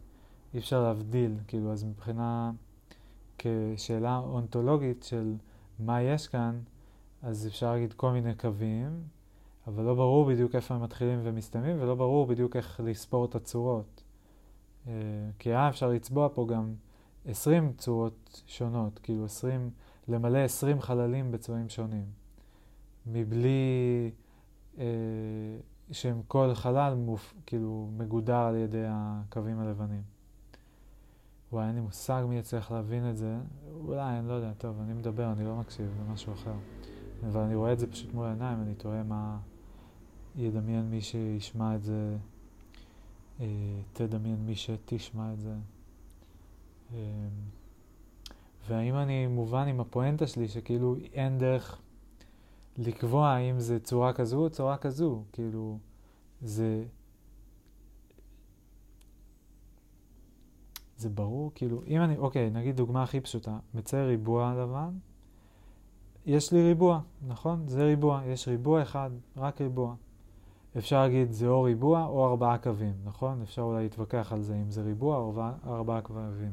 אי אפשר להבדיל, כאילו, אז מבחינה, כשאלה אונתולוגית של מה יש כאן, אז אפשר להגיד כל מיני קווים, אבל לא ברור בדיוק איפה הם מתחילים ומסתיימים, ולא ברור בדיוק איך לספור את הצורות. אה, כי היה אפשר לצבוע פה גם 20 צורות שונות, כאילו 20... למלא 20 חללים בצבעים שונים, מבלי אה, שהם כל חלל מופ, כאילו מגודר על ידי הקווים הלבנים. וואי, אין לי מושג מי יצליח להבין את זה. אולי, אני לא יודע, טוב, אני מדבר, אני לא מקשיב, זה משהו אחר. אבל אני רואה את זה פשוט מול העיניים, אני תוהה מה ידמיין מי שישמע את זה, אה, תדמיין מי שתשמע את זה. אה, והאם אני מובן עם הפואנטה שלי, שכאילו אין דרך לקבוע האם זה צורה כזו או צורה כזו, כאילו זה... זה ברור, כאילו, אם אני, אוקיי, נגיד דוגמה הכי פשוטה, מצייר ריבוע לבן, יש לי ריבוע, נכון? זה ריבוע, יש ריבוע אחד, רק ריבוע. אפשר להגיד זה או ריבוע או ארבעה קווים, נכון? אפשר אולי להתווכח על זה אם זה ריבוע או ארבעה קווים.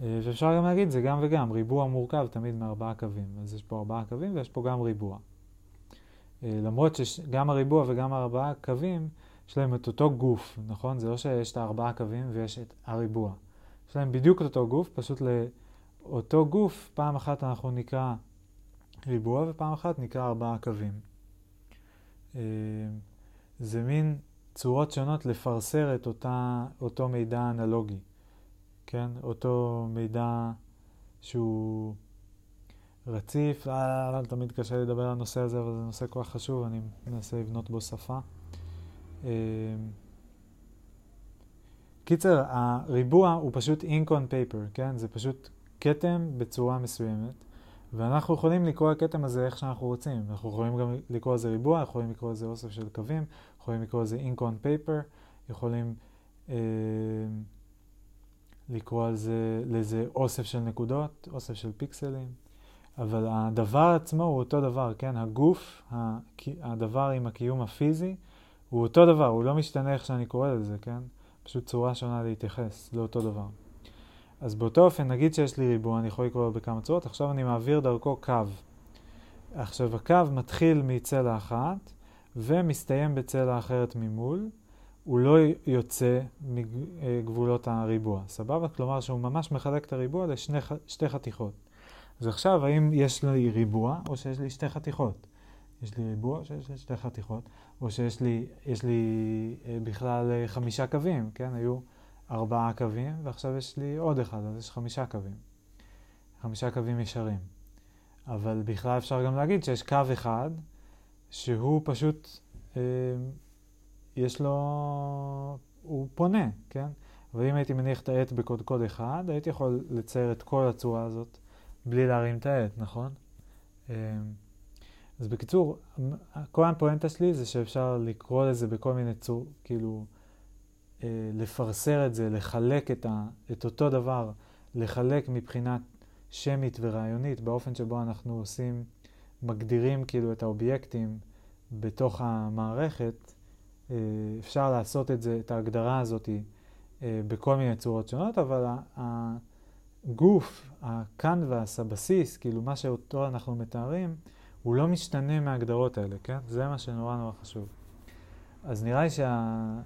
אה, ואפשר גם להגיד זה גם וגם, ריבוע מורכב תמיד מארבעה קווים. אז יש פה ארבעה קווים ויש פה גם ריבוע. אה, למרות שגם הריבוע וגם הארבעה קווים, יש להם את אותו גוף, נכון? זה לא שיש את הארבעה קווים ויש את הריבוע. יש להם בדיוק אותו גוף, פשוט לאותו גוף, פעם אחת אנחנו נקרא ריבוע ופעם אחת נקרא ארבעה קווים. אה, זה מין צורות שונות לפרסר את אותה, אותו מידע אנלוגי. כן? אותו מידע שהוא רציף, לא, לא, תמיד קשה לדבר על הנושא הזה, אבל זה נושא כל כך חשוב, אני מנסה לבנות בו שפה. אה, קיצר, הריבוע הוא פשוט ink on paper, כן? זה פשוט כתם בצורה מסוימת, ואנחנו יכולים לקרוא הכתם הזה איך שאנחנו רוצים. אנחנו יכולים גם לקרוא לזה ריבוע, יכולים לקרוא לזה אוסף של קווים, יכולים לקרוא לזה ink on paper, יכולים אה, לקרוא לזה, לזה אוסף של נקודות, אוסף של פיקסלים, אבל הדבר עצמו הוא אותו דבר, כן? הגוף, הדבר עם הקיום הפיזי, הוא אותו דבר, הוא לא משתנה איך שאני קורא לזה, כן? פשוט צורה שונה להתייחס לאותו דבר. אז באותו אופן, נגיד שיש לי ריבוע, אני יכול לקרוא לו בכמה צורות, עכשיו אני מעביר דרכו קו. עכשיו הקו מתחיל מצלע אחת ומסתיים בצלע אחרת ממול, הוא לא יוצא מגבולות הריבוע, סבבה? כלומר שהוא ממש מחלק את הריבוע לשתי חתיכות. אז עכשיו, האם יש לי ריבוע או שיש לי שתי חתיכות? יש לי ריבוע שיש לי שתי חתיכות? או שיש לי, יש לי אה, בכלל אה, חמישה קווים, כן? היו ארבעה קווים, ועכשיו יש לי עוד אחד, אז יש חמישה קווים. חמישה קווים ישרים. אבל בכלל אפשר גם להגיד שיש קו אחד שהוא פשוט, אה, יש לו, הוא פונה, כן? אבל אם הייתי מניח את העט בקודקוד אחד, הייתי יכול לצייר את כל הצורה הזאת בלי להרים את העט, נכון? אה, אז בקיצור, כל הפואנטה שלי זה שאפשר לקרוא לזה בכל מיני צור, כאילו, אה, לפרסר את זה, לחלק את, ה, את אותו דבר, לחלק מבחינת שמית ורעיונית, באופן שבו אנחנו עושים, מגדירים כאילו את האובייקטים בתוך המערכת, אה, אפשר לעשות את זה, את ההגדרה הזאת אה, בכל מיני צורות שונות, אבל הגוף, הקנבס, הבסיס, כאילו מה שאותו אנחנו מתארים, הוא לא משתנה מההגדרות האלה, כן? זה מה שנורא נורא חשוב. אז נראה לי שה...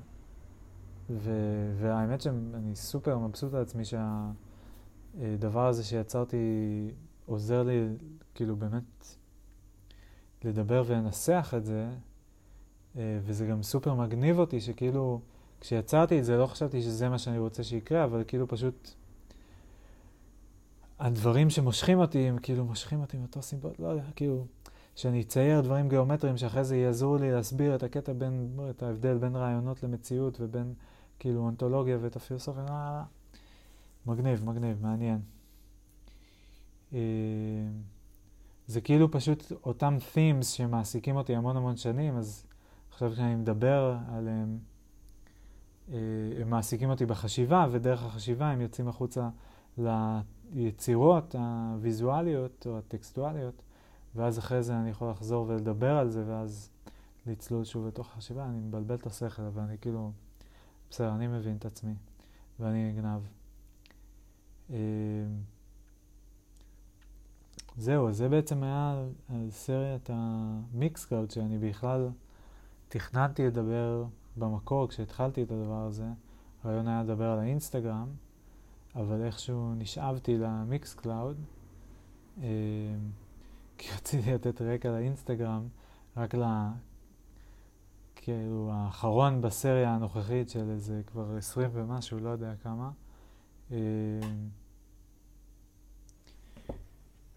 ו... והאמת שאני סופר מבסוט על עצמי שהדבר הזה שיצרתי עוזר לי, כאילו באמת, לדבר ולנסח את זה, אה, וזה גם סופר מגניב אותי, שכאילו, כשיצרתי את זה לא חשבתי שזה מה שאני רוצה שיקרה, אבל כאילו פשוט הדברים שמושכים אותי הם כאילו מושכים אותי מאותו סיבות, לא יודע, כאילו, שאני אצייר דברים גיאומטריים שאחרי זה יעזרו לי להסביר את הקטע בין, את ההבדל בין רעיונות למציאות ובין כאילו אונתולוגיה ואת הפילוסופיה, לא. מגניב, מגניב, מעניין. אה, זה כאילו פשוט אותם themes שמעסיקים אותי המון המון שנים, אז עכשיו כשאני מדבר עליהם, אה, הם מעסיקים אותי בחשיבה, ודרך החשיבה הם יוצאים החוצה ליצירות הוויזואליות או הטקסטואליות. ואז אחרי זה אני יכול לחזור ולדבר על זה, ואז לצלול שוב לתוך החשיבה, אני מבלבל את השכל, אבל אני כאילו, בסדר, אני מבין את עצמי, ואני נגנב. אמ, זהו, זה בעצם היה על סריית ה-Mixcloud, שאני בכלל תכננתי לדבר במקור כשהתחלתי את הדבר הזה. הרעיון היה לדבר על האינסטגרם, אבל איכשהו נשאבתי ל-Mixcloud. כי רציתי לתת רקע לאינסטגרם, רק ל... כאילו האחרון בסריה הנוכחית של איזה כבר עשרים ומשהו, לא יודע כמה. אה,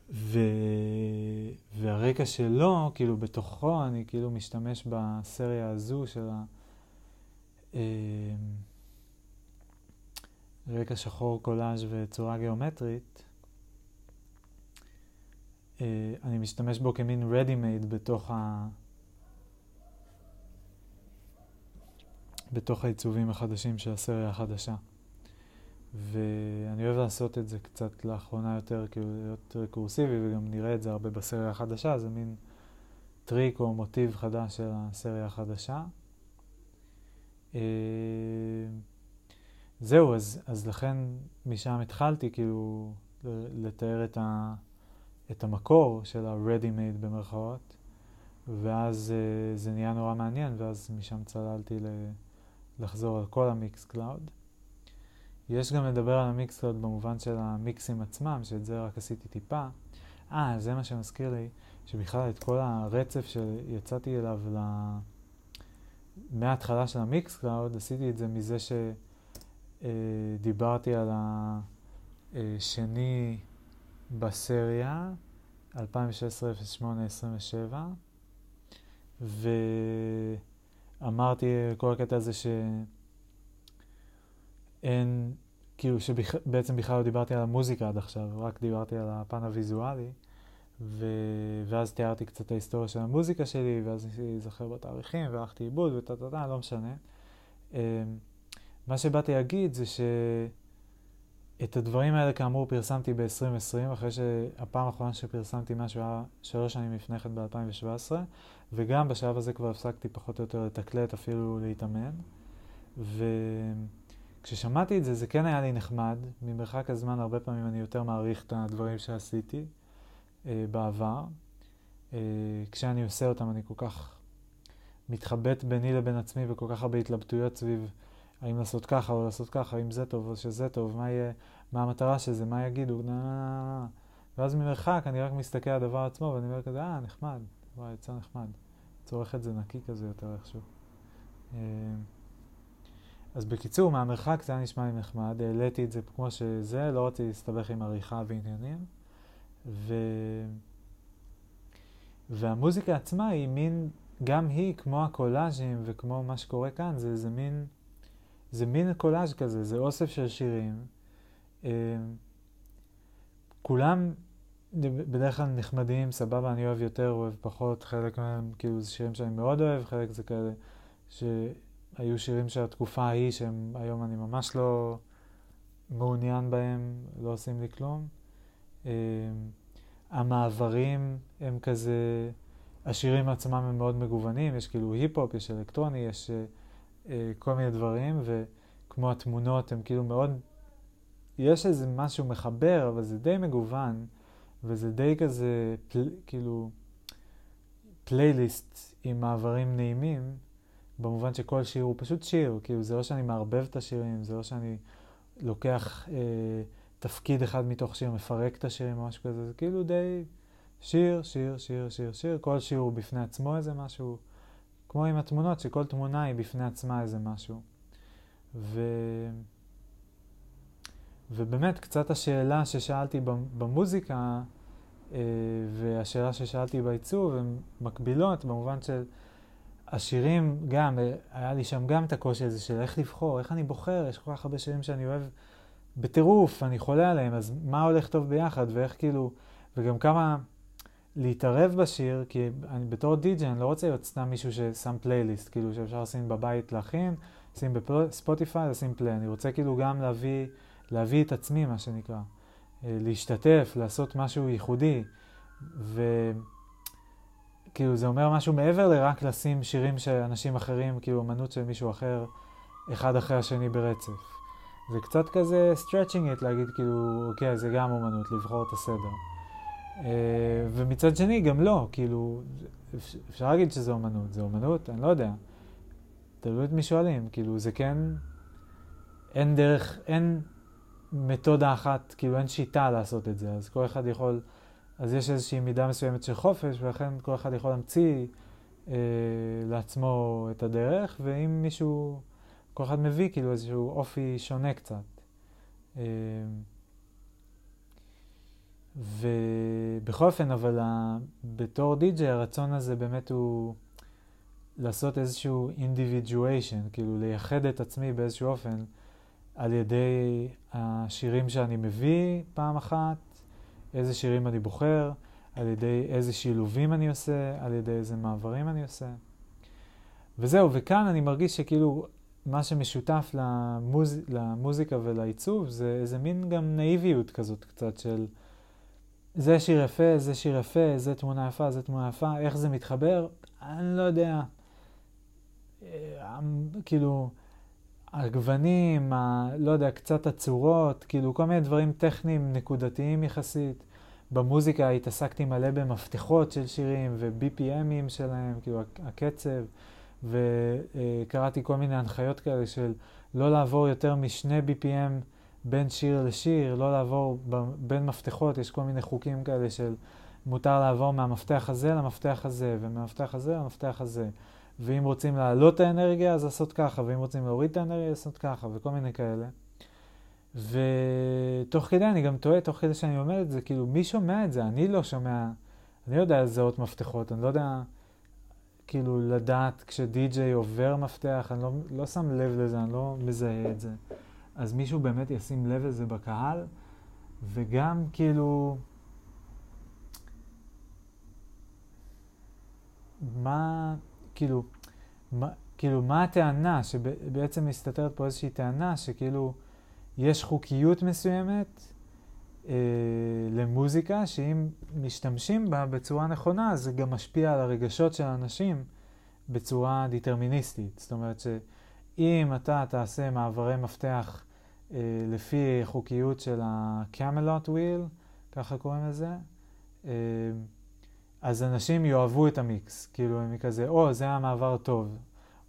ו... והרקע שלו, כאילו בתוכו, אני כאילו משתמש בסריה הזו של ה... אה, רקע שחור קולאז' וצורה גיאומטרית, אני משתמש בו כמין ready made בתוך, ה... בתוך העיצובים החדשים של הסריה החדשה. ואני אוהב לעשות את זה קצת לאחרונה יותר, כאילו להיות רקורסיבי, וגם נראה את זה הרבה בסריה החדשה, זה מין טריק או מוטיב חדש של הסריה החדשה. אה, זהו, אז, אז לכן משם התחלתי כאילו לתאר את ה... את המקור של ה-ready made במרכאות, ואז uh, זה נהיה נורא מעניין, ואז משם צללתי ל- לחזור על כל ה-Mixcloud. יש גם לדבר על ה-Mixcloud במובן של המיקסים עצמם, שאת זה רק עשיתי טיפה. אה, זה מה שמזכיר לי, שבכלל את כל הרצף שיצאתי אליו ל... מההתחלה של ה-Mixcloud, עשיתי את זה מזה שדיברתי אה, על השני בסריה 2016-08-27, ואמרתי כל הקטע הזה שאין, כאילו שבעצם בכלל לא דיברתי על המוזיקה עד עכשיו, רק דיברתי על הפן הוויזואלי, ו... ואז תיארתי קצת את ההיסטוריה של המוזיקה שלי, ואז ניסיתי להיזכר בתאריכים, והלכתי איבוד וטה טה טה, לא משנה. אמ, מה שבאתי להגיד זה שאת הדברים האלה כאמור פרסמתי ב-2020, אחרי שהפעם האחרונה שפרסמתי משהו היה שלוש שנים לפני כן ב-2017, וגם בשלב הזה כבר הפסקתי פחות או יותר לתקלט, אפילו להתאמן. וכששמעתי את זה, זה כן היה לי נחמד. ממרחק הזמן הרבה פעמים אני יותר מעריך את הדברים שעשיתי אה, בעבר. אה, כשאני עושה אותם אני כל כך מתחבט ביני לבין עצמי וכל כך הרבה התלבטויות סביב האם לעשות ככה או לעשות ככה, האם זה טוב או שזה טוב, מה יהיה, מה המטרה של זה, מה יגידו, נה, נה, נה. ואז ממרחק אני רק מסתכל על הדבר עצמו ואני אומר כזה, אה, נחמד, וואי, יצא נחמד. צורך את זה נקי כזה יותר איכשהו. אה, אז בקיצור, מהמרחק זה היה נשמע לי נחמד, העליתי את זה כמו שזה, לא רציתי להסתבך עם עריכה ועניינים. ו... והמוזיקה עצמה היא מין, גם היא, כמו הקולאז'ים וכמו מה שקורה כאן, זה, זה מין, זה מין קולאז' כזה, זה אוסף של שירים. אה, כולם בדרך כלל נחמדים, סבבה, אני אוהב יותר, אוהב פחות, חלק מהם כאילו זה שירים שאני מאוד אוהב, חלק זה כאלה שהיו שירים של התקופה ההיא שהם היום אני ממש לא מעוניין בהם, לא עושים לי כלום. אה, המעברים הם כזה, השירים עצמם הם מאוד מגוונים, יש כאילו היפ-הופ, יש אלקטרוני, יש uh, כל מיני דברים, וכמו התמונות הם כאילו מאוד, יש איזה משהו מחבר, אבל זה די מגוון, וזה די כזה, פל, כאילו, פלייליסט עם מעברים נעימים, במובן שכל שיר הוא פשוט שיר, כאילו זה לא שאני מערבב את השירים, זה לא שאני לוקח... Uh, תפקיד אחד מתוך שיר, מפרק את השירים או משהו כזה, זה כאילו די שיר, שיר, שיר, שיר, שיר, כל שיר הוא בפני עצמו איזה משהו, כמו עם התמונות, שכל תמונה היא בפני עצמה איזה משהו. ו... ובאמת, קצת השאלה ששאלתי במוזיקה, אה, והשאלה ששאלתי בעיצוב, הן מקבילות במובן של השירים גם, היה לי שם גם את הקושי הזה של איך לבחור, איך אני בוחר, יש כל כך הרבה שירים שאני אוהב בטירוף, אני חולה עליהם, אז מה הולך טוב ביחד, ואיך כאילו, וגם כמה להתערב בשיר, כי אני בתור די.ג'י, אני לא רוצה להיות סתם מישהו ששם פלייליסט, כאילו שאפשר לשים בבית להכין, לשים בספוטיפיי, לשים פליי. אני רוצה כאילו גם להביא, להביא את עצמי, מה שנקרא. אה, להשתתף, לעשות משהו ייחודי. וכאילו זה אומר משהו מעבר לרק לשים שירים של אנשים אחרים, כאילו אמנות של מישהו אחר, אחד אחרי השני ברצף. זה קצת כזה stretching it, להגיד כאילו, אוקיי, זה גם אומנות, לבחור את הסדר. Uh, ומצד שני, גם לא, כאילו, אפשר להגיד שזה אומנות. זה אומנות? אני לא יודע. תלוי את מי שואלים, כאילו, זה כן, אין דרך, אין מתודה אחת, כאילו, אין שיטה לעשות את זה, אז כל אחד יכול, אז יש איזושהי מידה מסוימת של חופש, ולכן כל אחד יכול להמציא uh, לעצמו את הדרך, ואם מישהו... כל אחד מביא כאילו איזשהו אופי שונה קצת. אמ, ובכל אופן, אבל בתור די.ג'יי הרצון הזה באמת הוא לעשות איזשהו individuation, כאילו לייחד את עצמי באיזשהו אופן על ידי השירים שאני מביא פעם אחת, איזה שירים אני בוחר, על ידי איזה שילובים אני עושה, על ידי איזה מעברים אני עושה. וזהו, וכאן אני מרגיש שכאילו מה שמשותף למוז... למוזיקה ולעיצוב זה איזה מין גם נאיביות כזאת קצת של זה שיר יפה, זה שיר יפה, זה תמונה יפה, זה תמונה יפה, איך זה מתחבר? אני לא יודע. אה, כאילו, הגוונים, ה... לא יודע, קצת הצורות, כאילו כל מיני דברים טכניים נקודתיים יחסית. במוזיקה התעסקתי מלא במפתחות של שירים ו-BPMים שלהם, כאילו הקצב. וקראתי כל מיני הנחיות כאלה של לא לעבור יותר משני BPM בין שיר לשיר, לא לעבור בין מפתחות, יש כל מיני חוקים כאלה של מותר לעבור מהמפתח הזה למפתח הזה, ומהמפתח הזה למפתח הזה. ואם רוצים להעלות את האנרגיה, אז לעשות ככה, ואם רוצים להוריד את האנרגיה, לעשות ככה, וכל מיני כאלה. ותוך כדי אני גם טועה, תוך כדי שאני אומר את זה, כאילו, מי שומע את זה? אני לא שומע אני לא יודע לזהות מפתחות, אני לא יודע כאילו לדעת כשדי-ג'יי עובר מפתח, אני לא, לא שם לב לזה, אני לא מזהה את זה. אז מישהו באמת ישים לב לזה בקהל, וגם כאילו... מה, כאילו, מה, כאילו, מה הטענה, שבעצם מסתתרת פה איזושהי טענה שכאילו יש חוקיות מסוימת אה, למוזיקה, שאם משתמשים בה בצורה נכונה, זה גם משפיע על הרגשות של האנשים בצורה דטרמיניסטית. זאת אומרת שאם אתה תעשה מעברי מפתח לפי חוקיות של ה-Camelot Wheel, ככה קוראים לזה, אה, אז אנשים יאהבו את המיקס, כאילו הם כזה, או, זה היה מעבר טוב,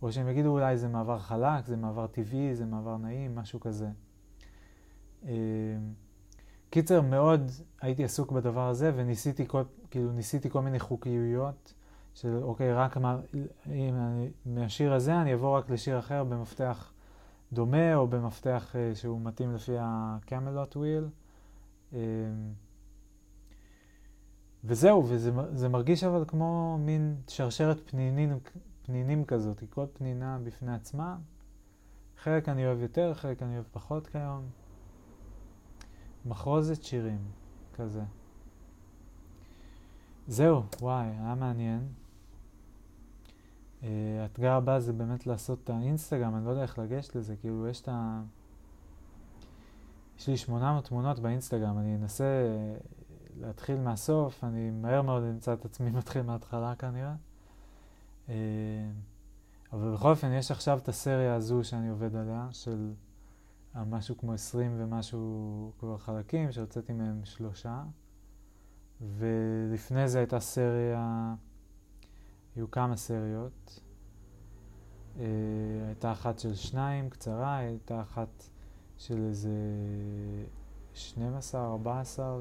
או שהם יגידו אולי זה מעבר חלק, זה מעבר טבעי, זה מעבר נעים, משהו כזה. אה, קיצר, מאוד הייתי עסוק בדבר הזה, וניסיתי כל, כאילו, ניסיתי כל מיני חוקיויות של, אוקיי, רק מה, אם אני, מהשיר הזה אני אעבור רק לשיר אחר במפתח דומה, או במפתח uh, שהוא מתאים לפי ה-Camelot Wheel. Uh, וזהו, וזה מרגיש אבל כמו מין שרשרת פנינים, פנינים כזאת, כל פנינה בפני עצמה. חלק אני אוהב יותר, חלק אני אוהב פחות כיום. מחרוזת שירים, כזה. זהו, וואי, היה מעניין. אה, האתגר הבא זה באמת לעשות את האינסטגרם, אני לא יודע איך לגשת לזה, כאילו יש את ה... יש לי 800 תמונות באינסטגרם, אני אנסה להתחיל מהסוף, אני מהר מאוד אמצא את עצמי מתחיל מההתחלה כנראה. אה, אבל בכל אופן, יש עכשיו את הסריה הזו שאני עובד עליה, של משהו כמו 20 ומשהו כבר חלקים, שהוצאתי מהם שלושה. ולפני זה הייתה סריה, היו כמה סריות. Uh, הייתה אחת של שניים, קצרה, הייתה אחת של איזה 12-14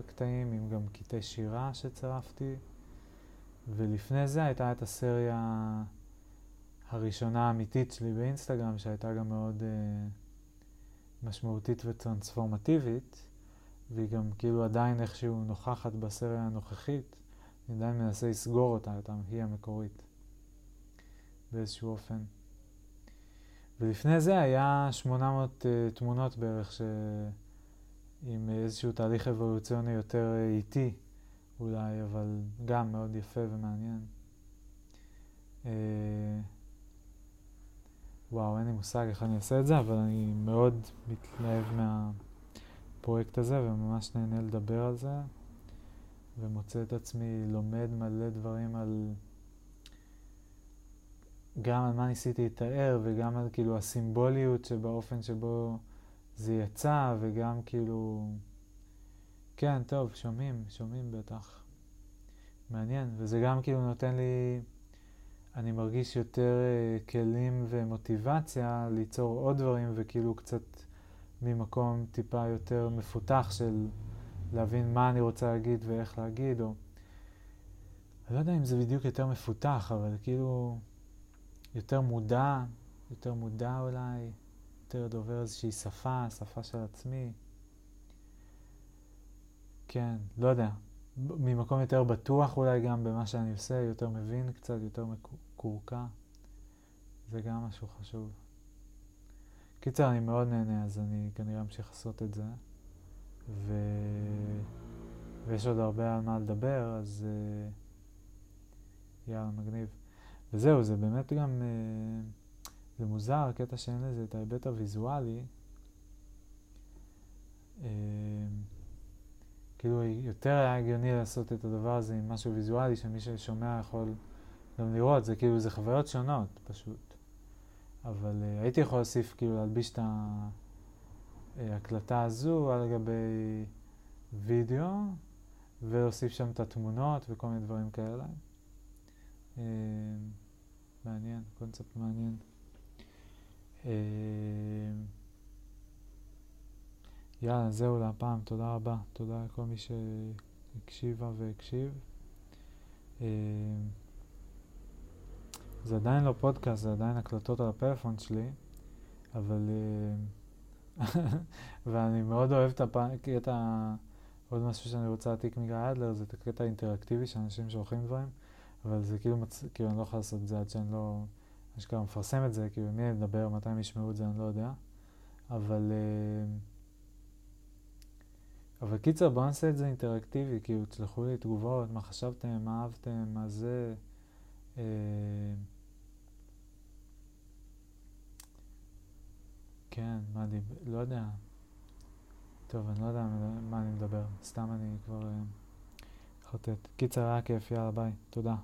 קטעים עם גם קטעי שירה שצירפתי, ולפני זה הייתה את הסריה הראשונה האמיתית שלי באינסטגרם, שהייתה גם מאוד uh, משמעותית וטרנספורמטיבית, והיא גם כאילו עדיין איכשהו נוכחת בסריה הנוכחית, אני עדיין מנסה לסגור אותה, אותה, היא המקורית, באיזשהו אופן. ולפני זה היה 800 uh, אה, תמונות בערך ש... עם איזשהו תהליך אבולוציוני יותר אה, איטי אולי, אבל גם מאוד יפה ומעניין. אה, וואו, אין לי מושג איך אני אעשה את זה, אבל אני מאוד מתלהב מהפרויקט הזה וממש נהנה לדבר על זה, ומוצא את עצמי לומד מלא דברים על... גם על מה ניסיתי לתאר וגם על כאילו הסימבוליות שבאופן שבו זה יצא, וגם כאילו... כן, טוב, שומעים, שומעים בטח. מעניין, וזה גם כאילו נותן לי, אני מרגיש יותר uh, כלים ומוטיבציה ליצור עוד דברים, וכאילו קצת ממקום טיפה יותר מפותח של להבין מה אני רוצה להגיד ואיך להגיד, או... אני לא יודע אם זה בדיוק יותר מפותח, אבל כאילו יותר מודע, יותר מודע אולי. יותר דובר איזושהי שפה, שפה של עצמי. כן, לא יודע. ממקום יותר בטוח אולי גם במה שאני עושה, יותר מבין קצת, יותר מקורקע. זה גם משהו חשוב. קיצר, אני מאוד נהנה, אז אני כנראה אמשיך לעשות את זה. ו... ויש עוד הרבה על מה לדבר, אז uh, יאללה, מגניב. וזהו, זה באמת גם... Uh, זה מוזר, הקטע שאין לזה את ההיבט הוויזואלי. אה, כאילו יותר היה הגיוני לעשות את הדבר הזה עם משהו ויזואלי שמי ששומע יכול גם לראות, זה כאילו, זה חוויות שונות פשוט. אבל uh, הייתי יכול להוסיף, כאילו להלביש את ההקלטה הזו על גבי וידאו ולהוסיף שם את התמונות וכל מיני דברים כאלה. Uh, מעניין, קונספט מעניין. אה, יאללה, זהו להפעם, תודה רבה. תודה לכל מי שהקשיבה והקשיב. אה, זה עדיין לא פודקאסט, זה עדיין הקלטות על הפלאפון שלי, אבל... אה, ואני מאוד אוהב את הקטע, עוד משהו שאני רוצה להעתיק מגיא אדלר זה את הקטע האינטראקטיבי שאנשים שולחים דברים, אבל זה כאילו, מצ... כאילו אני לא יכול לעשות את זה עד שאני לא, אשכרה מפרסם את זה, כאילו מי אני מדבר, מתי הם ישמעו את זה, אני לא יודע. אבל... Uh, אבל קיצר, בואו נעשה את זה אינטראקטיבי, כאילו, תשלחו לי תגובות, מה חשבתם, מה אהבתם, מה זה. אה... כן, מה אני, לא יודע. טוב, אני לא יודע מה אני מדבר, סתם אני כבר אה, חוטט. קיצר, היה כיף, יאללה, ביי, תודה.